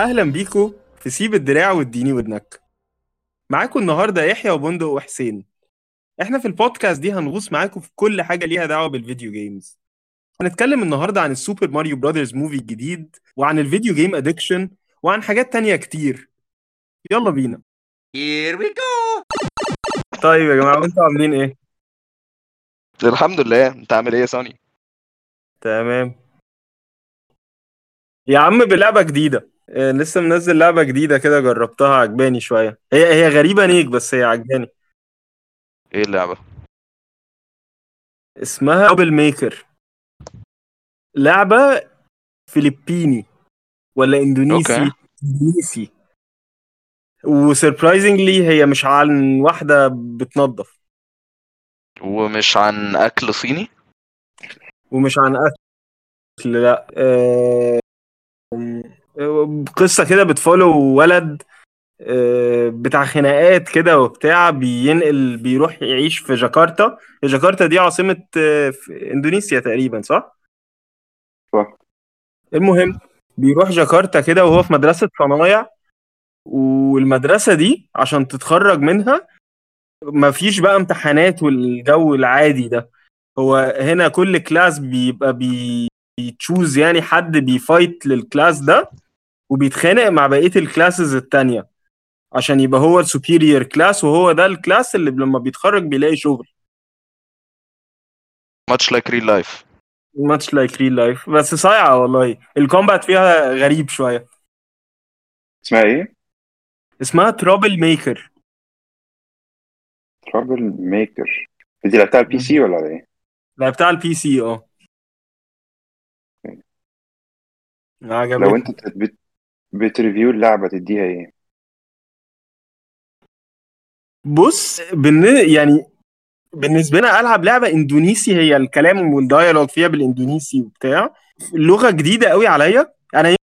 أهلا بيكو في سيب الدراع واديني ودنك. معاكم النهارده يحيى وبندق وحسين. إحنا في البودكاست دي هنغوص معاكم في كل حاجة ليها دعوة بال video games هنتكلم النهارده عن ال Super Mario Brothers Movie الجديد وعن ال video game addiction وعن حاجات تانية كتير. يلا بينا. Here we go. طيب يا جماعة أنتوا عاملين إيه؟ الحمد لله. أنت عامل إيه يا سوني؟ تمام. يا عم بلعب لعبة جديدة. آه، لسه منزل لعبة جديدة كده جربتها عجباني شوية. هي هي غريبة نيك بس هي عجباني. إيه اللعبة؟ اسمها Troublemaker لعبة فلبيني ولا إندونيسي؟ Okay. إندونيسي. و surprisingly هي مش عن واحدة بتنظف. ومش عن أكل صيني؟ ومش عن أكل لا. آه، قصة كده بتفولو ولد آه، بتاع خناقات كده وبتاع بينقل بيروح يعيش في جاكرتا جاكرتا دي عاصمة آه، في إندونيسيا تقريبا صح؟ صح. المهم بيروح جاكرتا كده وهو في مدرسة صنايع والمدرسة دي عشان تتخرج منها مفيش بقى امتحانات والجو العادي ده هو هنا كل class بيبقى بي بي choose يعني حد بيفايت لل class ده وبيتخانق مع بقية ال classes التانية عشان يبقى هو ال superior class وهو ده ال class اللي لما بيتخرج بيلاقي شغل. ماتش لايك ريل لايف ماتش لايك ريل لايف بس صايعة والله. ال combat فيها غريب شوية. اسمها إيه؟ اسمها Troublemaker Troublemaker دي لعبتها على ال PC ولا على إيه؟ لعبتها على ال PC آه لو أنت بت review اللعبة تديها إيه؟ بص بالن... يعني بالنسبة لنا ألعب لعبة إندونيسي هي الكلام وال dialogue فيها بالإندونيسي وبتاع. لغة جديدة قوي عليا. أنا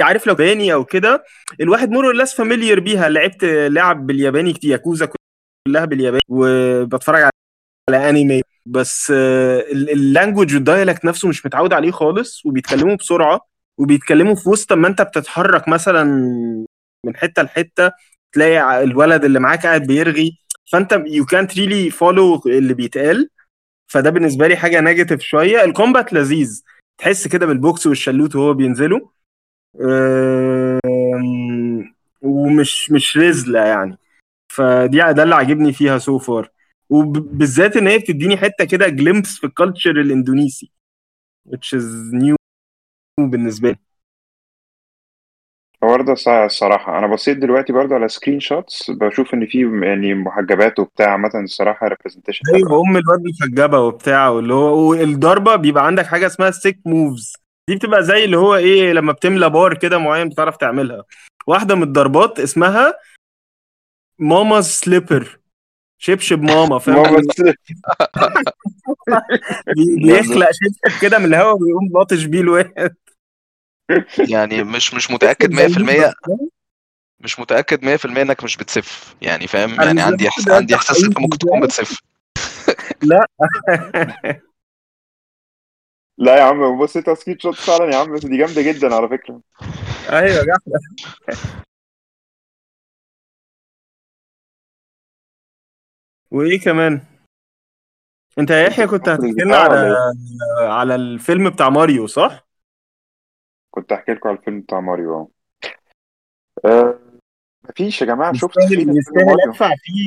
عارف لو ياباني أو كده. الواحد more or less familiar بيها. لعبت لعب بالياباني كتير ياكوزا كلها بالياباني وبتفرج على انمي بس ال language وال dialect نفسه مش متعود عليه خالص وبيتكلموا بسرعة. وبيتكلموا في وسط ما انت بتتحرك مثلا من حتة لحتة تلاقي الولد اللي معاك قاعد بيرغي. فانت يو كانت ريلي فولو اللي بيتقال. فده بالنسبة لي حاجة negative شوية. ال combat لذيذ. تحس كده بالبوكس والشلوت وهو بينزلوا. أم، ومش مش رزلة يعني. فدي ده اللي عاجبني فيها so far وبالذات إن هي بتديني حتة كده glimpse في ال culture الإندونيسي. which is new. بالنسبة لي. برضه الصراحة. أنا بصيت دلوقتي برضه على screenshots بشوف إن في يعني محجبات وبتاع عامة الصراحة representation أيوه أم الواد محجبة وبتاع واللي هو والضربه بيبقى عندك حاجة اسمها sick moves دي بتبقى زي اللي هو إيه لما بتملى بار كده معين بتعرف تعملها. واحدة من الضربات اسمها ماما slipper شبشب ماما فاهم؟ بي- بيخلق شبشب كده من الهواء ويقوم لاطش بيه الواحد. يعني مش مش متأكد 100% مش متأكد 100% إنك مش بتسف. يعني فاهم؟ يعني عندي إحس... عندي إحساس انت حقيقي ممكن تكون بتسف. لا. يا عم بصيت على screenshot فعلا يا عم دي جامدة جدا على فكرة. أيوه جحده وإيه كمان؟ أنت يا يحيى كنت لنا بتاعه على على الفيلم بتاع ماريو صح؟ كنت أحكي لكم على الفيلم بتاع ماريو أهو. أه مفيش يا جماعة شفت فيلم يستاهل أدفع فيه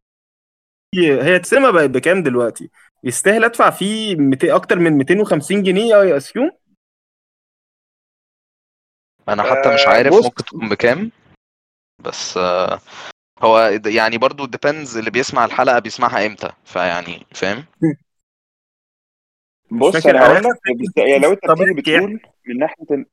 هي السينما بقت بكام دلوقتي؟ يستاهل أدفع فيه 200 أكتر من 250 جنيه I assume أنا حتى مش آه، عارف بص. ممكن تكون بكام بس آه، هو يعني برضو depends اللي بيسمع الحلقة بيسمعها إمتى فيعني فاهم بص أنا هقول لك يعني لو أنت احكي بتقول من ناحية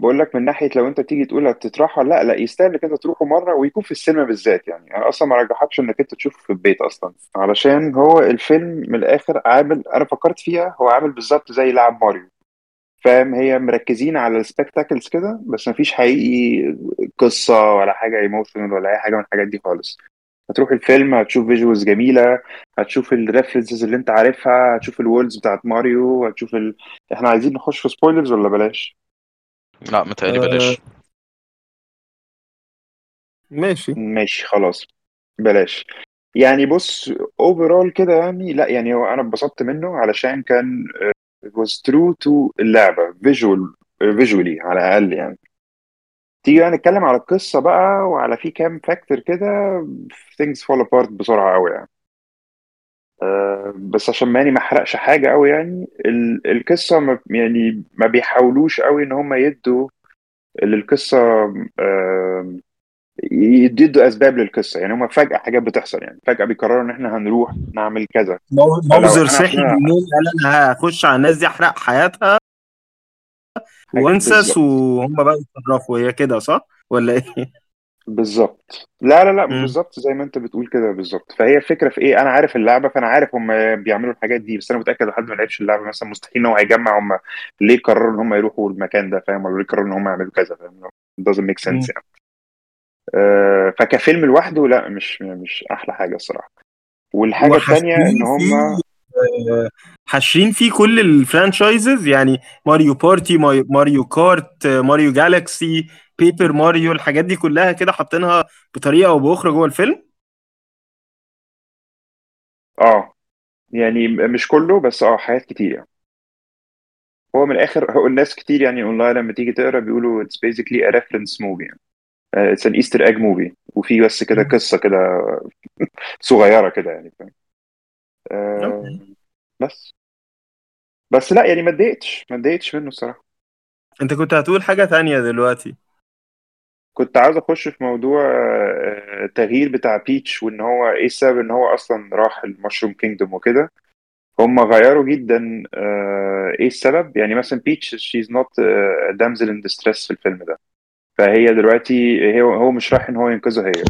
بقول لك من ناحية لو أنت بتيجي تقول ولا لا لا يستاهل إنك أنت تروحه مرة ويكون في السينما بالذات. يعني أنا أصلا ما رجحكش إنك أنت تشوفه في البيت أصلا. علشان هو الفيلم من الآخر عامل أنا فكرت فيها هو عامل بالظبط زي لعب ماريو. فاهم؟ هي مركزين على ال spectacles كده بس مفيش حقيقي قصة ولا حاجة emotional ولا أي حاجة من الحاجات دي خالص. هتروح الفيلم هتشوف visuals جميلة هتشوف ال references اللي أنت عارفها هتشوف ال worlds بتاعت ماريو هتشوف ال... إحنا عايزين نخش في spoilers ولا بلاش؟ لا متهيألي آه. بلاش ماشي. ماشي خلاص. بلاش. يعني بص overall كده يعني لا يعني هو أنا اتبسطت منه علشان كان was true to اللعبة visual آه، visually على الأقل يعني. تيجي بقى نتكلم على القصة بقى وعلى في كام factor كده things fall apart بسرعة قوي يعني. آه، بس عشان ماني ما احرقش حاجة قوي يعني ال- القصة ما يعني ما بيحاولوش قوي إن هم يدوا للقصة آه، يدوا أسباب للقصة. يعني هم فجأة حاجات بتحصل يعني فجأة بيقرروا إن إحنا هنروح نعمل كذا. موزر صحي بالليل قال أنا هخش على الناس دي أحرق حياتها وانسس وهم بقى يتصرفوا. هي كده صح؟ ولا إيه؟ بالظبط. لا لا لا مم. بالظبط زي ما انت بتقول كده بالظبط. فهي الفكرة في إيه؟ أنا عارف اللعبة فأنا عارف هم بيعملوا الحاجات دي بس أنا متأكد لو حد ما لعبش اللعبة مثلا مستحيل إن هو هيجمع هم ليه قرروا إن هم يروحوا المكان ده فاهم؟ ولا ليه قرروا إن هم يعملوا كذا فاهم؟ Doesn't make مم. sense يعني. أه فكفيلم لوحده لا مش مش أحلى حاجة الصراحة. والحاجة التانية إن هم آه، حاشرين فيه كل ال franchises يعني Mario Party Mario Kart آه، Mario Galaxy Paper Mario الحاجات دي كلها كده حاطينها بطريقة أو بأخرى جوه الفيلم؟ آه. يعني مش كله بس آه حاجات كتير يعني. هو من الآخر هو الناس كتير يعني أونلاين لما تيجي تقرأ بيقولوا it's basically a reference movie يعني. it's an Easter egg movie. وفي بس كده قصة كده صغيرة كده يعني فاهم؟ آه. بس. بس لا يعني ما اتضايقتش ما اتضايقتش منه الصراحة. أنت كنت هتقول حاجة تانية دلوقتي. كنت عاوز أخش في موضوع آه، التغيير بتاع بيتش وإن هو إيه السبب إن هو أصلا راح ال Mushroom Kingdom وكده. هم غيروا جدا آه، إيه السبب؟ يعني مثلا بيتش she's not damsel in distress في الفيلم ده. فهي دلوقتي هو هو مش رايح إن هو ينقذها هي.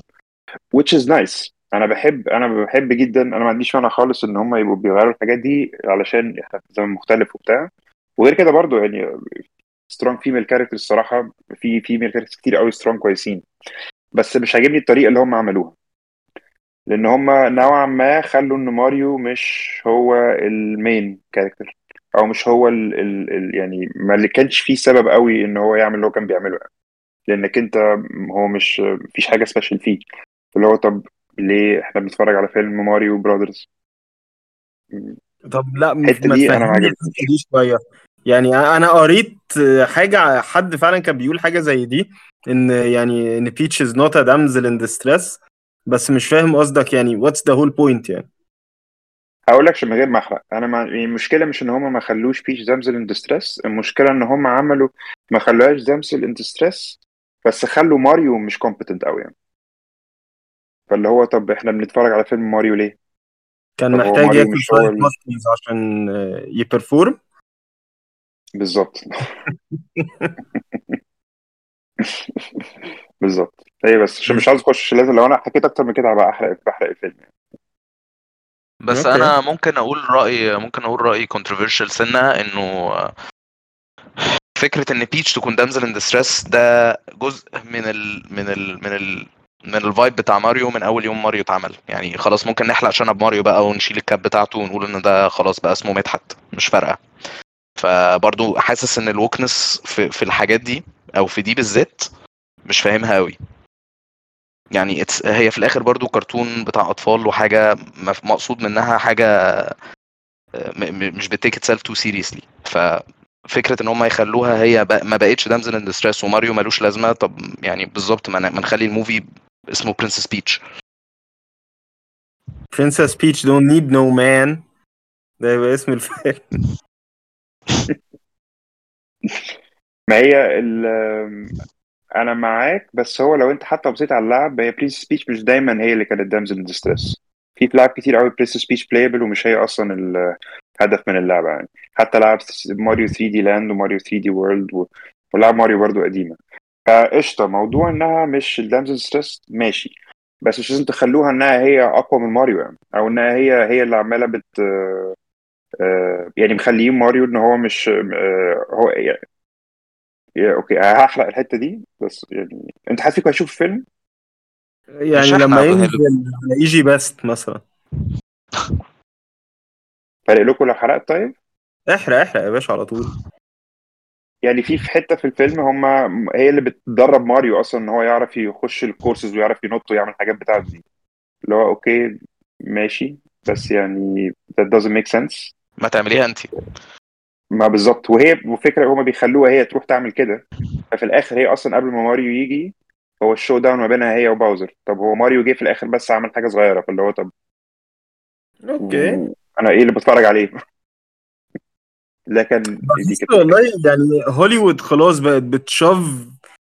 which is nice. أنا بحب أنا بحب جدا أنا ما عنديش مانع خالص إن هم يبقوا بيغيروا الحاجات دي علشان إحنا في زمن مختلف وبتاع. وغير كده برضو يعني strong female character الصراحه في female characters كتير قوي strong كويسين. بس مش عاجبني الطريقة اللي هم عملوها. لأن هم نوعا ما خلوا إن ماريو مش هو ال main character أو مش هو ال ال ال يعني ما اللي كانش فيه سبب قوي إن هو يعمل اللي هو كان بيعمله. يعني. لأنك أنت هو مش مفيش حاجة special فيه. اللي هو طب ليه إحنا بنتفرج على فيلم Mario Brothers طب لا م- الحتة ما تفهمني شوية. يعني أنا قريت حاجة حد فعلا كان بيقول حاجة زي دي إن يعني إن بيتش is not a damsel in distress بس مش فاهم قصدك يعني what's the whole point يعني؟ هقول لك من غير ما أحرق. أنا مع... يعني المشكلة مش إن هم ما خلوش بيتش damsel in distress المشكلة إن هم عملوا ما خلوهاش damsel in distress بس خلوا ماريو مش competent قوي يعني. فاللي هو طب إحنا بنتفرج على فيلم ماريو ليه؟ كان محتاج ياكل شوية عشان ي perform بالظبط. بالظبط. هي بس عشان مش عاوز أخش لازم لو أنا حكيت أكتر من كده هبقى أحرق بحرق الفيلم يعني. بس أنا ممكن أقول رأي ممكن أقول رأي controversial سنة إنه فكرة إن بيتش تكون damsel in distress ده جزء من ال من ال من ال من ال vibe بتاع ماريو من أول يوم ماريو اتعمل. يعني خلاص ممكن نحلق شنب ماريو بقى ونشيل ال cap بتاعته ونقول إن ده خلاص بقى اسمه مدحت مش فارقة. فبرضو حاسس إن ال wokeness في, في الحاجات دي أو في دي بالذات مش فاهمها قوي يعني هي في الآخر برضو كرتون بتاع أطفال وحاجة مقصود منها حاجة مش بت take itself too seriously ففكره إن هم يخلوها هي بق- ما بقتش damsel in distress وماريو ملوش لازمة طب يعني بالظبط ما ما نخلي ال movie اسمه Princess Peach Princess Peach don't need no man. ده يبقى اسم الفيلم. ما هي ال أنا معاك بس هو لو أنت حتى بصيت على اللعب هي Princess Peach مش دايما هي اللي كانت damsel in distress في لعب كتير قوي Princess Peach playable ومش هي أصلا الهدف من اللعبة يعني. حتى لعب Mario 3D Land و Mario 3D World. ولعب ماريو برضو قديمة. فقشطة موضوع إنها مش ال damsel in distress ماشي. بس مش لازم تخلوها إنها هي أقوى من ماريو يعني أو إنها هي هي اللي عمالة بت يعني مخليين ماريو إن هو مش آه، هو يعني يا- okay هحرق الحتة دي بس يعني أنت حاسس هشوف فيلم؟ يعني لما ينزل على EgyBest مثلا. فارق لكم لو حرقت طيب؟ احرق احرق يا باشا على طول. يعني في في حتة في الفيلم هم هي اللي بتدرب ماريو أصلا إن هو يعرف يخش الكورسز ويعرف ينط ويعمل الحاجات بتاعته دي. اللي هو okay ماشي بس يعني that doesn't make sense. ما تعمليها انت ما بالظبط. وهي وفكرة هما بيخلوها هي تروح تعمل كده. ففي الآخر هي أصلا قبل ما ماريو يجي هو ال showdown ما بينها هي وباوزر. طب هو ماريو جه في الآخر بس عمل حاجة صغيرة فاللي هو طب okay. أنا إيه اللي بتفرج عليه؟ لكن والله يعني هوليوود خلاص بقت بتشوف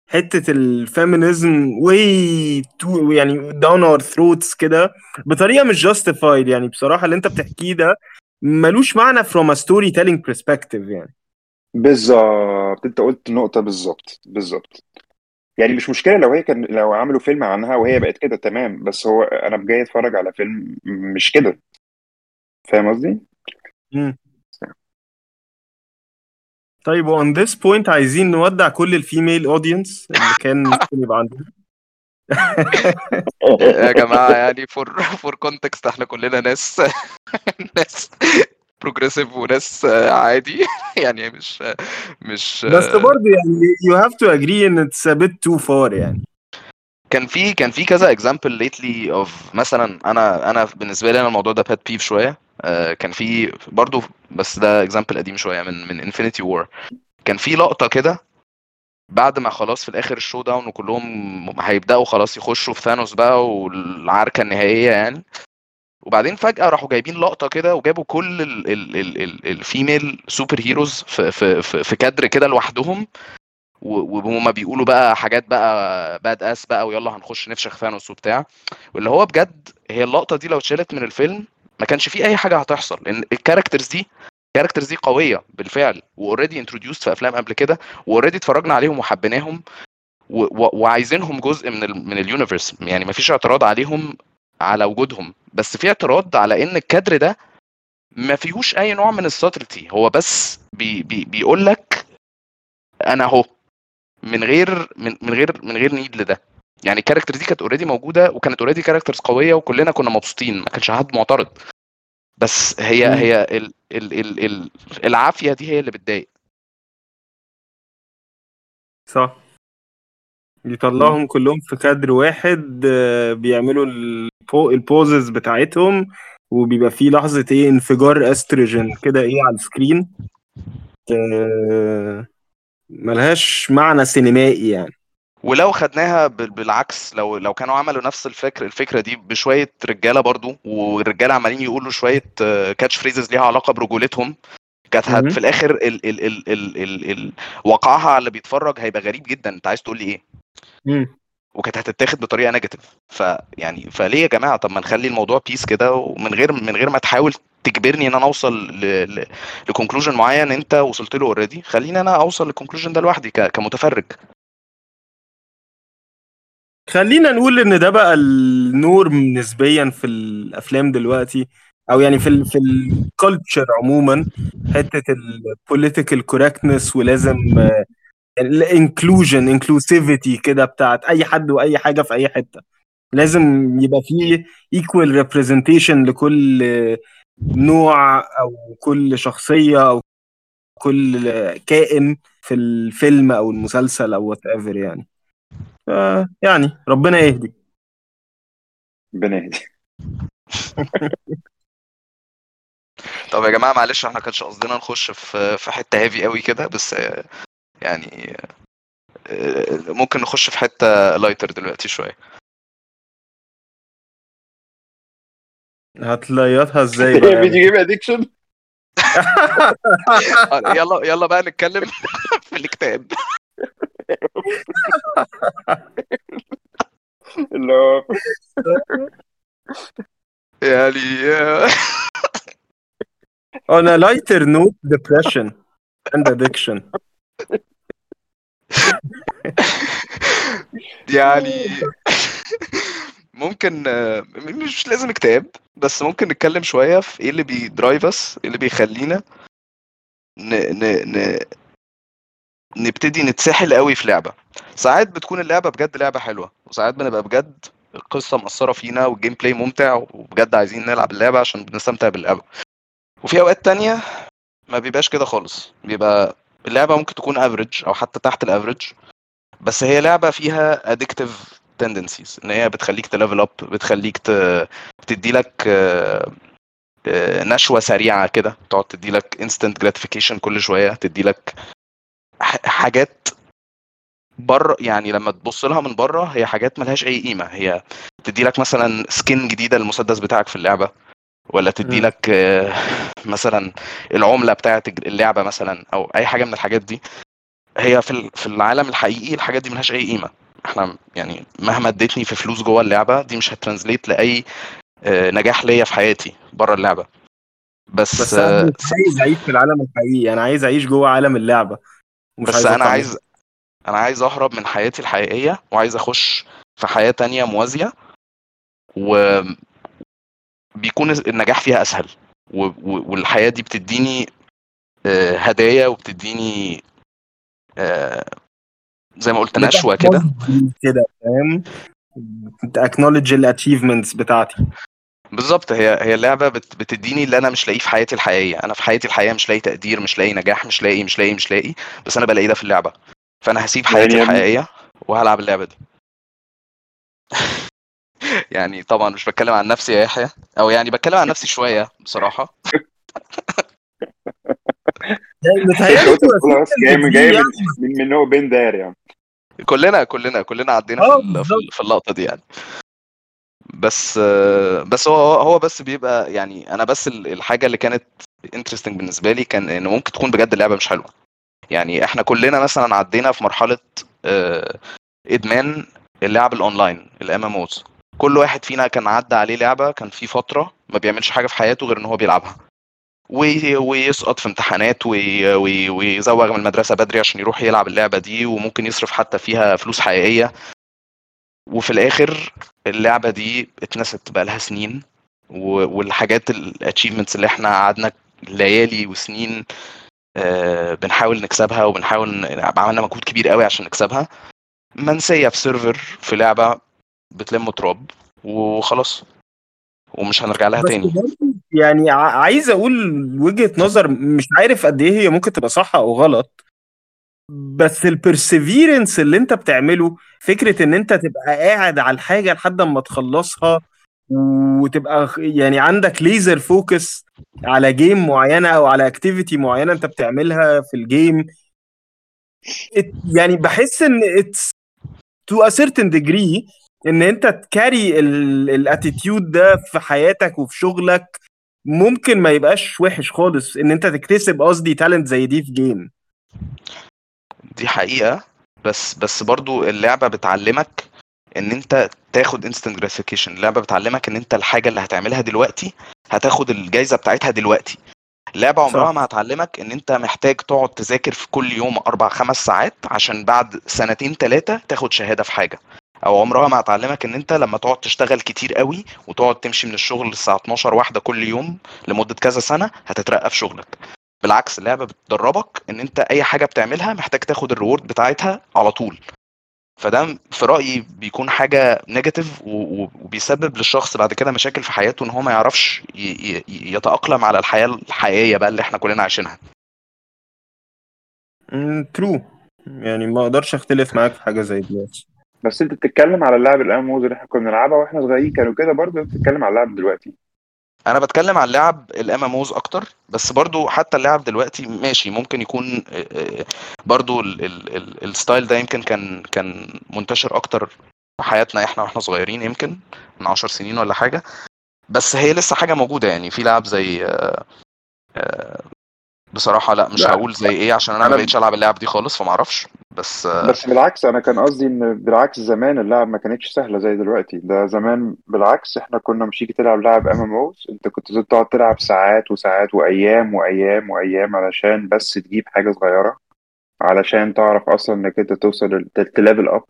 حتة ال feminism way too يعني down our throats كده بطريقة مش justified يعني. بصراحة اللي أنت بتحكيه ده ملوش معنى from a storytelling perspective يعني. بالظبط. انت قلت نقطة بالظبط بالظبط. يعني مش مشكلة لو هي كان لو عملوا فيلم عنها وهي بقت كده تمام. بس هو أنا جاي أتفرج على فيلم مش كده. فاهم قصدي؟ طيب و on this point عايزين نودع كل ال female audience اللي كان ممكن يبقى عندنا يا جماعة يعني for for context إحنا كلنا ناس ناس progressive وناس عادي. يعني مش مش بس برضه يعني you have to agree إن it's a bit too far يعني. كان في كان في كذا example lately of مثلا أنا أنا بالنسبة لي أنا الموضوع ده pet peeve شوية. آه، كان في برضو بس ده example قديم شوية من من Infinity War كان في لقطة كده بعد ما خلاص في الآخر ال showdown وكلهم هيبدأوا خلاص يخشوا في ثانوس بقى والعركة النهائية يعني. وبعدين فجأة راحوا جايبين لقطة كده وجابوا كل ال female superheroes في في في, في كادر كده لوحدهم. وهما بيقولوا بقى حاجات بقى badass بقى ويلا هنخش نفشخ ثانوس وبتاع. واللي هو بجد هي اللقطة دي لو اتشالت من الفيلم ما كانش فيه أي حاجة هتحصل. لأن ال characters دي ال characters دي قوية بالفعل و already introduced في أفلام قبل كده و already اتفرجنا عليهم وحبيناهم وعايزينهم جزء من ال من ال universe يعني ما فيش اعتراض عليهم على وجودهم بس في اعتراض على إن الكادر ده ما فيهوش أي نوع من ال subtlety هو بس بي بي بيقول لك أنا أهو من غير من, من غير من غير need لده. يعني ال character دي كانت already موجودة وكانت already characters قوية وكلنا كنا مبسوطين ما كانش حد معترض. بس هي مم. هي ال ال ال ال العافية دي هي اللي بتضايق. صح. يطلعهم كلهم في كادر واحد آه، بيعملوا ال po- ال poses بتاعتهم وبيبقى فيه لحظة إيه انفجار أستروجين كده إيه على ال screen. آه، ملهاش معنى سينمائي يعني. ولو خدناها بال- بالعكس لو لو كانوا عملوا نفس الفكر الفكرة دي بشوية رجالة برضو والرجالة عمالين يقولوا شوية catch phrases ليها علاقة برجولتهم كانت. في الآخر ال ال ال ال ال ال وقعها على اللي بيتفرج هيبقى غريب جدا أنت عايز تقول لي إيه مم. وكانت هتتاخد بطريقة negative فيعني فليه يا جماعة طب ما نخلي الموضوع peace كده ومن غير من غير ما تحاول تجبرني إن أنا أوصل ل conclusion معين أنت وصلت له already خليني أنا أوصل لل conclusion ده لوحدي كمتفرج خلينا نقول إن ده بقى ال norm نسبيا في الأفلام دلوقتي أو يعني في ال في ال culture عموما حتة ال political correctness ولازم آه، ال inclusion inclusivity كده بتاعت أي حد وأي حاجة في أي حتة. لازم يبقى فيه equal representation لكل نوع أو كل شخصية أو كل كائن في الفيلم أو المسلسل أو whatever يعني. يعني ربنا يهدي. ربنا يهدي. طب يا جماعة معلش إحنا كانش قصدنا نخش في في حتة heavy قوي كده بس يعني آه، ممكن نخش في حتة lighter دلوقتي شوية. هتليطها إزاي بقى؟ فيديو جيم ادكشن آه، يلا يلا بقى نتكلم في الاكتئاب اللي هو يعني on a lighter note depression and addiction. يعني ممكن مش لازم اكتئاب بس ممكن نتكلم شوية في إيه اللي بي drive us إيه اللي بيخلينا ن... ن... ن... نبتدي نتسحل قوي في لعبة. ساعات بتكون اللعبة بجد لعبة حلوة وساعات بنبقى بجد القصة مأثرة فينا وال gameplay ممتع وبجد عايزين نلعب اللعبة عشان بنستمتع باللعبة. وفي أوقات تانية ما بيبقاش كده خالص. بيبقى اللعبة ممكن تكون average أو حتى تحت ال average بس هي لعبة فيها addictive tendencies إن هي بتخليك ت level up بتخليك ت... بتدي لك آه، آه، نشوة سريعة كده. تقعد تدي لك instant gratification كل شوية تدي لك حاجات بره يعني لما تبص لها من بره هي حاجات ملهاش أي قيمة. هي تدي لك مثلا skin جديدة للمسدس بتاعك في اللعبة ولا تدي. لك آه، مثلا العملة بتاعت اللعبة مثلا أو أي حاجة من الحاجات دي. هي في في العالم الحقيقي الحاجات دي ملهاش أي قيمة. إحنا يعني مهما اديتني في فلوس جوه اللعبة دي مش هترانزليت لأي آه، نجاح ليا في حياتي بره اللعبة. بس بس أنا آه، مش عايز أعيش في العالم الحقيقي أنا عايز أعيش جوه عالم اللعبة. ومش بس عايز أنا عايز. أنا عايز أهرب من حياتي الحقيقية وعايز أخش في حياة تانية موازية و بيكون النجاح فيها أسهل. و... و... والحياة دي بتديني آه، هدايا وبتديني آه، زي ما قلت نشوة كده. كده فاهم؟ اكنولج الاتشيفمنتس بتاعتي. بالظبط. هي هي اللعبة بت... بتديني اللي أنا مش لاقيه في حياتي الحقيقية. أنا في حياتي الحقيقية مش لاقي تقدير مش لاقي نجاح مش لاقي مش لاقي مش لاقي. بس أنا بلاقي ده في اللعبة. فأنا هسيب يعني حياتي يا ابني- الحقيقية وهلعب اللعبة دي. يعني طبعا مش بتكلم عن نفسي يا يحيى. أو يعني بتكلم عن نفسي شوية بصراحة. يعني متهيألي جاي من جاي يعني. من هو بين داير يعني. كلنا كلنا كلنا عدينا آه في في اللقطة دي يعني. بس بس هو هو بس بيبقى يعني أنا بس ال- الحاجة اللي كانت انترستنج بالنسبة لي كان إن ممكن تكون بجد اللعبه مش حلوة. يعني إحنا كلنا مثلا عدينا في مرحلة آه، إدمان اللعب ال online ال MMOs كل واحد فينا كان عدى عليه لعبة كان في فترة ما بيعملش حاجة في حياته غير إن هو بيلعبها. وي- ويسقط في امتحانات وي- وي- ويزوغ من المدرسة بدري عشان يروح يلعب اللعبة دي وممكن يصرف حتى فيها فلوس حقيقية. وفي الآخر اللعبة دي اتنست بقى لها سنين والحاجات ال achievements اللي إحنا قعدنا ليالي وسنين آه، بنحاول نكسبها وبنحاول عملنا مجهود كبير قوي عشان نكسبها. منسية في سيرفر في لعبة بتلم تراب وخلاص. ومش هنرجع لها تاني. يعني عايز أقول وجهة نظر مش عارف قد إيه هي ممكن تبقى صح أو غلط. بس ال perseverance اللي انت بتعمله فكرة ان انت تبقى قاعد على الحاجة لحد ما تخلصها وتبقى يعني عندك laser focus على game معينة أو على activity معينة انت بتعملها في ال game يعني بحس ان it's to a certain degree ان انت ت carry ال attitude ده في حياتك وفي شغلك ممكن ما يبقاش وحش خالص ان انت تكتسب قصدي talent زي دي في game دي حقيقة بس بس برضو اللعبة بتعلمك إن أنت تاخد instant gratification. اللعبة بتعلمك إن أنت الحاجة اللي هتعملها دلوقتي هتاخد الجايزة بتاعتها دلوقتي. اللعبة عمرها. ما هتعلمك إن أنت محتاج تقعد تذاكر في كل يوم أربع خمس ساعات عشان بعد سنتين ثلاثة تاخد شهادة في حاجة. أو عمرها ما هتعلمك إن أنت لما تقعد تشتغل كتير قوي وتقعد تمشي من الشغل الساعة 12 واحدة كل يوم لمدة كذا سنة هتترقى في شغلك. بالعكس اللعبة بتدربك إن أنت أي حاجة بتعملها محتاج تاخد الريورد بتاعتها على طول. فده في رأيي بيكون حاجة negative وبيسبب للشخص بعد كده مشاكل في حياته إن هو ما يعرفش ي- ي- يتأقلم على الحياة الحقيقية بقى اللي إحنا كلنا عايشينها. True يعني ما أقدرش أختلف معاك في حاجة زي دي. بس أنت بتتكلم على اللعب ال MMOs اللي إحنا كنا بنلعبها وإحنا صغيرين كانوا كده برضه بتتكلم على اللعب دلوقتي. أنا بتكلم عن اللعب ال MMOs أكتر بس برضو حتى اللعب دلوقتي ماشي ممكن يكون آه، آه، برضو ال- ال- ال- ال style ده يمكن كان كان منتشر أكتر في حياتنا إحنا وإحنا صغيرين يمكن من عشر سنين ولا حاجة بس هي لسه حاجة موجودة يعني في لعب زي آه، بصراحة لا مش لا. هقول زي إيه عشان أنا ما بقيتش ألعب اللعب دي خالص فما أعرفش بس بس بالعكس أنا كان قصدي إن بالعكس زمان اللعب ما كانتش سهلة زي دلوقتي. ده زمان بالعكس إحنا كنا مش تيجي تلعب لعب MMOs أنت كنت تقعد تلعب ساعات وساعات وأيام وأيام وأيام علشان بس تجيب حاجة صغيرة علشان تعرف أصلا إنك أنت توصل ت level up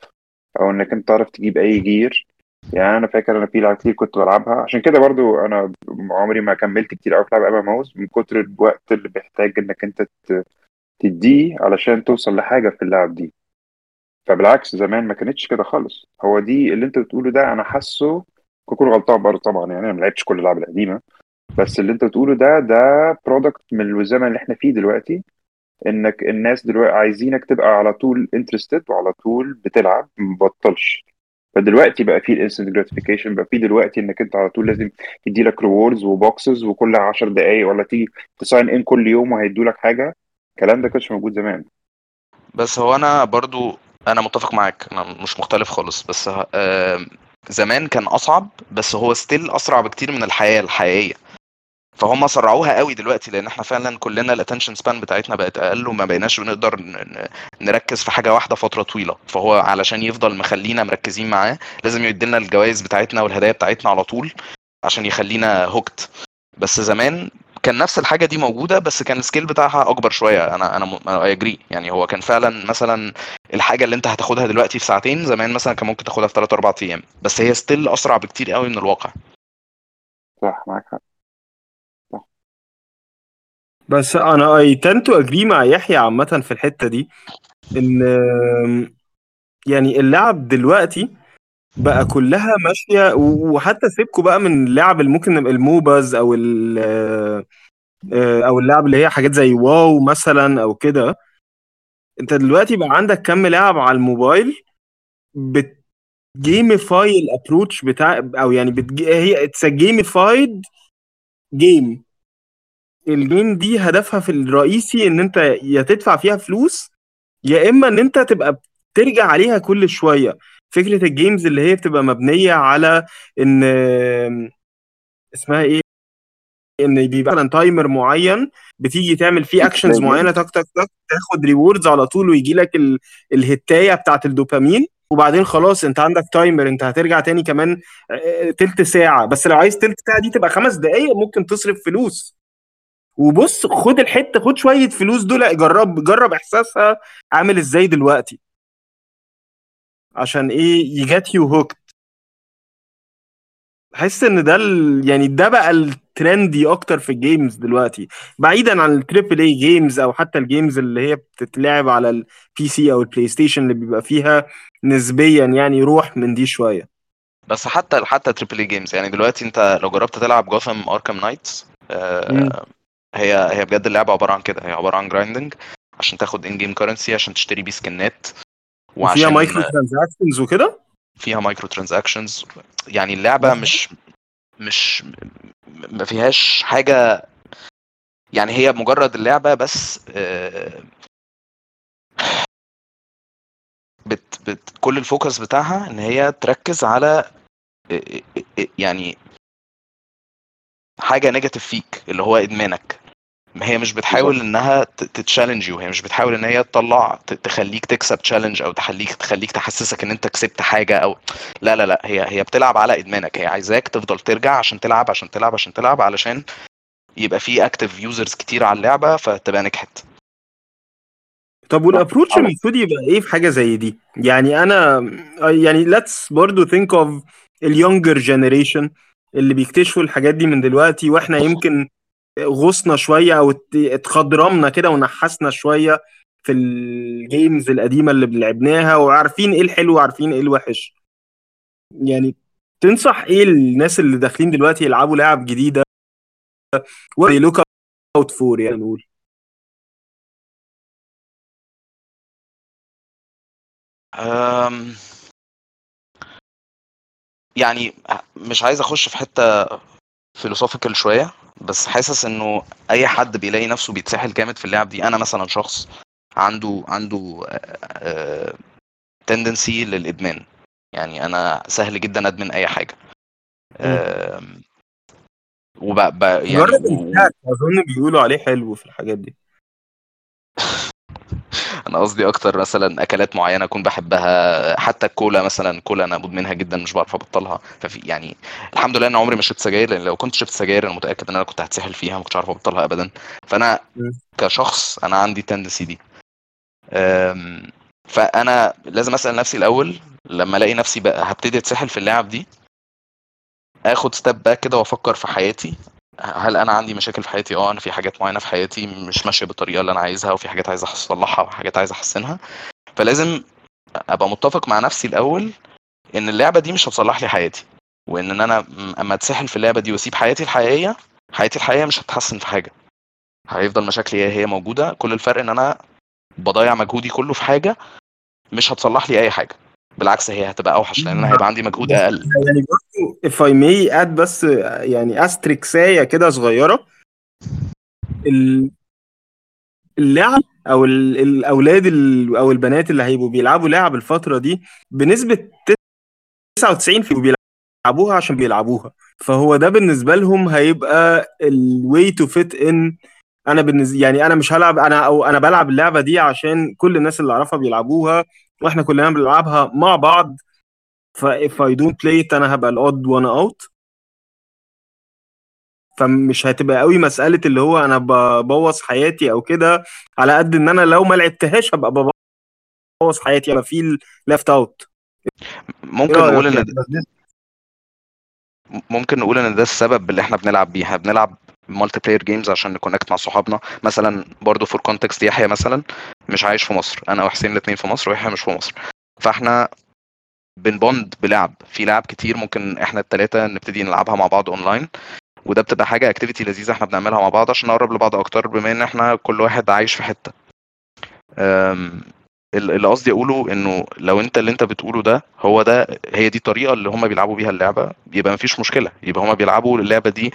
أو إنك أنت تعرف تجيب أي gear يعني أنا فاكر أنا في لعب كتير كنت بلعبها. عشان كده برضو أنا عمري ما كملت كتير قوي في لعب MMOs من كتر الوقت اللي بيحتاج إنك أنت تديه علشان توصل لحاجة في اللعب دي. فبالعكس زمان ما كانتش كده خالص. هو دي اللي أنت بتقوله ده أنا حاسه اكون غلطان برضه طبعا. يعني أنا ما لعبتش كل اللعب القديمة. بس اللي أنت بتقوله ده ده product من الزمن اللي إحنا فيه دلوقتي. إنك الناس دلوقتي عايزينك تبقى على طول interested وعلى طول بتلعب مبطلش فدلوقتي بقى في ال instant gratification بقى في دلوقتي إنك أنت على طول لازم يدي لك rewards و boxes وكل 10 دقائق ولا تيجي ت sign in كل يوم وهيدوا لك حاجة. الكلام ده كانش موجود زمان. بس هو أنا برضو أنا متفق معاك أنا مش مختلف خالص بس زمان كان أصعب بس هو still أسرع بكتير من الحياة الحقيقية. فهم سرعوها قوي دلوقتي لأن إحنا فعلا كلنا ال attention span بتاعتنا بقت أقل وما بقيناش بنقدر نركز في حاجة واحدة فترة طويلة. فهو علشان يفضل مخلينا مركزين معاه لازم يدينا الجوائز بتاعتنا والهدايا بتاعتنا على طول عشان يخلينا hooked بس زمان كان نفس الحاجة دي موجودة بس كان ال scale بتاعها أكبر شوية. أنا أنا agree يعني هو كان فعلا مثلا الحاجة اللي أنت هتاخدها دلوقتي في ساعتين زمان مثلا كان ممكن تاخدها في 3 4 أيام. بس هي still أسرع بكتير قوي من الواقع. صح معاك حق. بس أنا I tend to agree مع يحيى عامة في الحتة دي إن يعني اللعب دلوقتي بقى كلها ماشية وحتى سيبكوا بقى من اللعب اللي ممكن ال MOBAs أو ال آه، آه، أو اللعب اللي هي حاجات زي WoW مثلا أو كده. أنت دلوقتي بقى عندك كم لعب على الموبايل بت gamify ال approach بتاع أو يعني بتج... هي it's gamified game ال game دي هدفها في الرئيسي إن أنت يا تدفع فيها فلوس يا إما إن أنت تبقى بترجع عليها كل شوية. فكرة ال games اللي هي بتبقى مبنية على إن اسمها إيه؟ إن بيبقى مثلا timer معين بتيجي تعمل فيه actions معينة تك تك تك تاخد rewards على طول ويجي لك ال... ال hit اية بتاعت الدوبامين. وبعدين خلاص أنت عندك timer أنت هترجع تاني كمان آه، تلت ساعة. بس لو عايز تلت ساعة دي تبقى خمس دقائق ممكن تصرف فلوس. وبص خد الحتة خد شوية فلوس دول جرب جرب إحساسها عامل إزاي دلوقتي. عشان إيه؟ they got you hooked بحس إن ده ال... يعني ده بقى ال trendy أكتر في ال games دلوقتي. بعيدا عن ال triple A games أو حتى ال games اللي هي بتتلعب على ال PC أو البلاي ستيشن اللي بيبقى فيها نسبيا يعني روح من دي شوية. بس حتى حتى triple A games يعني دلوقتي أنت لو جربت تلعب Gotham Arkham Knights. هي هي بجد اللعبة عبارة عن كده. هي عبارة عن grinding عشان تاخد in-game currency عشان تشتري بيه skinات وعشان مايكرو ترانزاكشنز وكده؟ فيها micro transactions يعني اللعبة مش مش ما فيهاش حاجة. يعني هي مجرد اللعبة بس آه، بت بت كل ال focus بتاعها إن هي تركز على آه، آه، يعني حاجة negative فيك اللي هو إدمانك. ما هي مش بتحاول إنها ت challenge you هي مش بتحاول إن هي تطلع ت- تخليك تكسب challenge أو تخليك تخليك تحسسك إن أنت كسبت حاجة أو لا لا لا هي هي بتلعب على إدمانك هي عايزاك تفضل ترجع عشان تلعب عشان تلعب عشان تلعب علشان يبقى في active users كتير على اللعبة فتبقى نجحت. طب وال approach المفروض يبقى إيه في حاجة زي دي؟ يعني أنا يعني let's برضو think of ال younger generation اللي بيكتشفوا الحاجات دي من دلوقتي وإحنا يمكن غصنا شوية أو ات- اتخضرمنا كده ونحسنا شوية في ال games القديمة اللي لعبناها وعارفين إيه الحلو وعارفين إيه الوحش. يعني تنصح إيه الناس اللي داخلين دلوقتي يلعبوا لعب جديدة؟ و look out for يعني نقول. يعني مش عايز أخش في حتة philosophical شوية بس حاسس إنه أي حد بيلاقي نفسه بيتسحل جامد في اللعب دي أنا مثلا شخص عنده عنده تندنسي للإدمان. يعني أنا سهل جدا أدمن أي حاجة. أم، وب ب- يعني جرب و- الهاك أظن بيقولوا عليه حلو في الحاجات دي. أنا قصدي أكتر مثلا أكلات معينة أكون بحبها حتى الكولا مثلا كولا أنا مدمنها جدا مش بعرف أبطلها. ففي يعني الحمد لله أنا عمري ما شربت سجاير لأن لو كنت شربت سجاير أنا متأكد إن أنا كنت هتسحل فيها ما كنتش عارف أبطلها ابدا. فأنا. كشخص أنا عندي tendency دي. فأنا لازم أسأل نفسي الأول لما ألاقي نفسي بقى هبتدي أتسحل في اللعب دي آخد step back كده وأفكر في حياتي. هل أنا عندي مشاكل في حياتي؟ آه أنا في حاجات معينة في حياتي مش ماشية بالطريقة اللي أنا عايزها وفي حاجات عايز أصلحها وحاجات عايز أحسنها. فلازم أبقى متفق مع نفسي الأول إن اللعبة دي مش هتصلح لي حياتي وإن أنا أما أتسحل في اللعبة دي وأسيب حياتي الحقيقية حياتي الحقيقية مش هتتحسن في حاجة. هيفضل مشاكلي هي هي موجودة. كل الفرق إن أنا بضيع مجهودي كله في حاجة مش هتصلح لي أي حاجة. بالعكس هي هتبقى أوحش لأن أنا هيبقى عندي مجهود أقل. يعني if I may add بس يعني استريكسايه كده صغيرة. ال- اللعب أو ال- الأولاد ال- أو البنات اللي هيبقوا بيلعبوا لعب الفترة دي بنسبة 99 في بيلعبوها عشان بيلعبوها. فهو ده بالنسبة لهم هيبقى ال way to fit in أنا بالنسبة يعني أنا مش هلعب أنا أو أنا بلعب اللعبة دي عشان كل الناس اللي أعرفها بيلعبوها. وإحنا كلنا بنلعبها مع بعض. ف if I don't play it أنا هبقى ال odd وأنا out فمش هتبقى قوي مسألة اللي هو أنا ببوظ حياتي أو كده. على قد ان أنا لو ما لعبتهاش هبقى ببوظ حياتي. ابقى في left out ممكن نقول إن ممكن نقول إن ده السبب اللي إحنا بنلعب بيه إحنا بنلعب multiplayer games عشان ن connect مع صحابنا. مثلا برضو for context يحيى مثلا. مش عايش في مصر. أنا وحسين الاثنين في مصر ويحيى مش في مصر. فإحنا بن bond بلعب. في لعب كتير ممكن إحنا الثلاثه نبتدي نلعبها مع بعض اونلاين وده بتبقى حاجة activity لذيذة إحنا بنعملها مع بعض عشان نقرب لبعض أكتر بما إن إحنا كل واحد عايش في حتة. اللي قصدي أقوله إنه لو أنت اللي أنت بتقوله ده هو ده هي دي الطريقة اللي هم بيلعبوا بيها اللعبة يبقى مفيش مشكلة. يبقى هم بيلعبوا اللعبة دي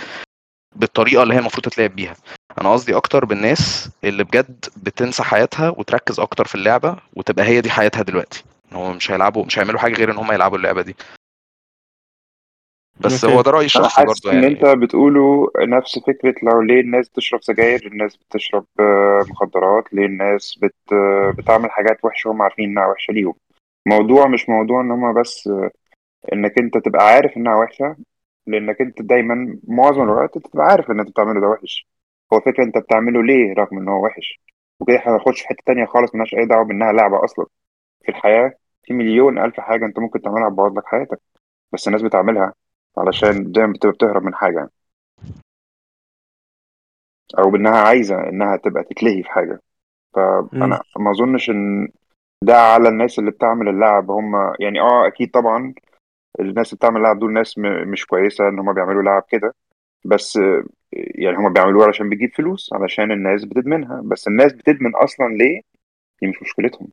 بالطريقة اللي هي المفروض تتلعب بيها. أنا قصدي أكتر بالناس اللي بجد بتنسى حياتها وتركز أكتر في اللعبة وتبقى هي دي حياتها دلوقتي. إن هم مش هيلعبوا مش هيعملوا حاجة غير إن هم يلعبوا اللعبة دي. بس. هو ده رأيي أنا الشخصي حاسس برضه إن يعني. أنت بتقوله نفس فكرة لو ليه الناس بتشرب سجاير الناس بتشرب آه، مخدرات ليه الناس بت آه، بتعمل حاجات وحشة هم عارفين إنها وحشة ليهم. موضوع مش موضوع إن هم بس آه، إنك أنت تبقى عارف إنها وحشة لأنك أنت دايما معظم الوقت أنت تبقى عارف إن أنت بتعمله ده وحش. هو فكرة أنت بتعمله ليه رغم إن هو وحش؟ وكده إحنا هنخش في حتة تانية خالص ملهاش أي دعوة بإنها لعبة أصلا. في الحياة في مليون ألف حاجة أنت ممكن تعملها تبوظ لك حياتك. بس الناس بتعملها علشان دايما بتبقى بتهرب من حاجة أو بإنها عايزة إنها تبقى تتلهي في حاجة. فأنا ما أظنش إن ده على الناس اللي بتعمل اللعب. هم يعني آه أكيد طبعا الناس اللي بتعمل لعب دول ناس مش كويسة إن هم بيعملوا لعب كده. بس يعني هم بيعملوها علشان بتجيب فلوس علشان الناس بتدمنها. بس الناس بتدمن أصلا ليه؟ دي مش مشكلتهم.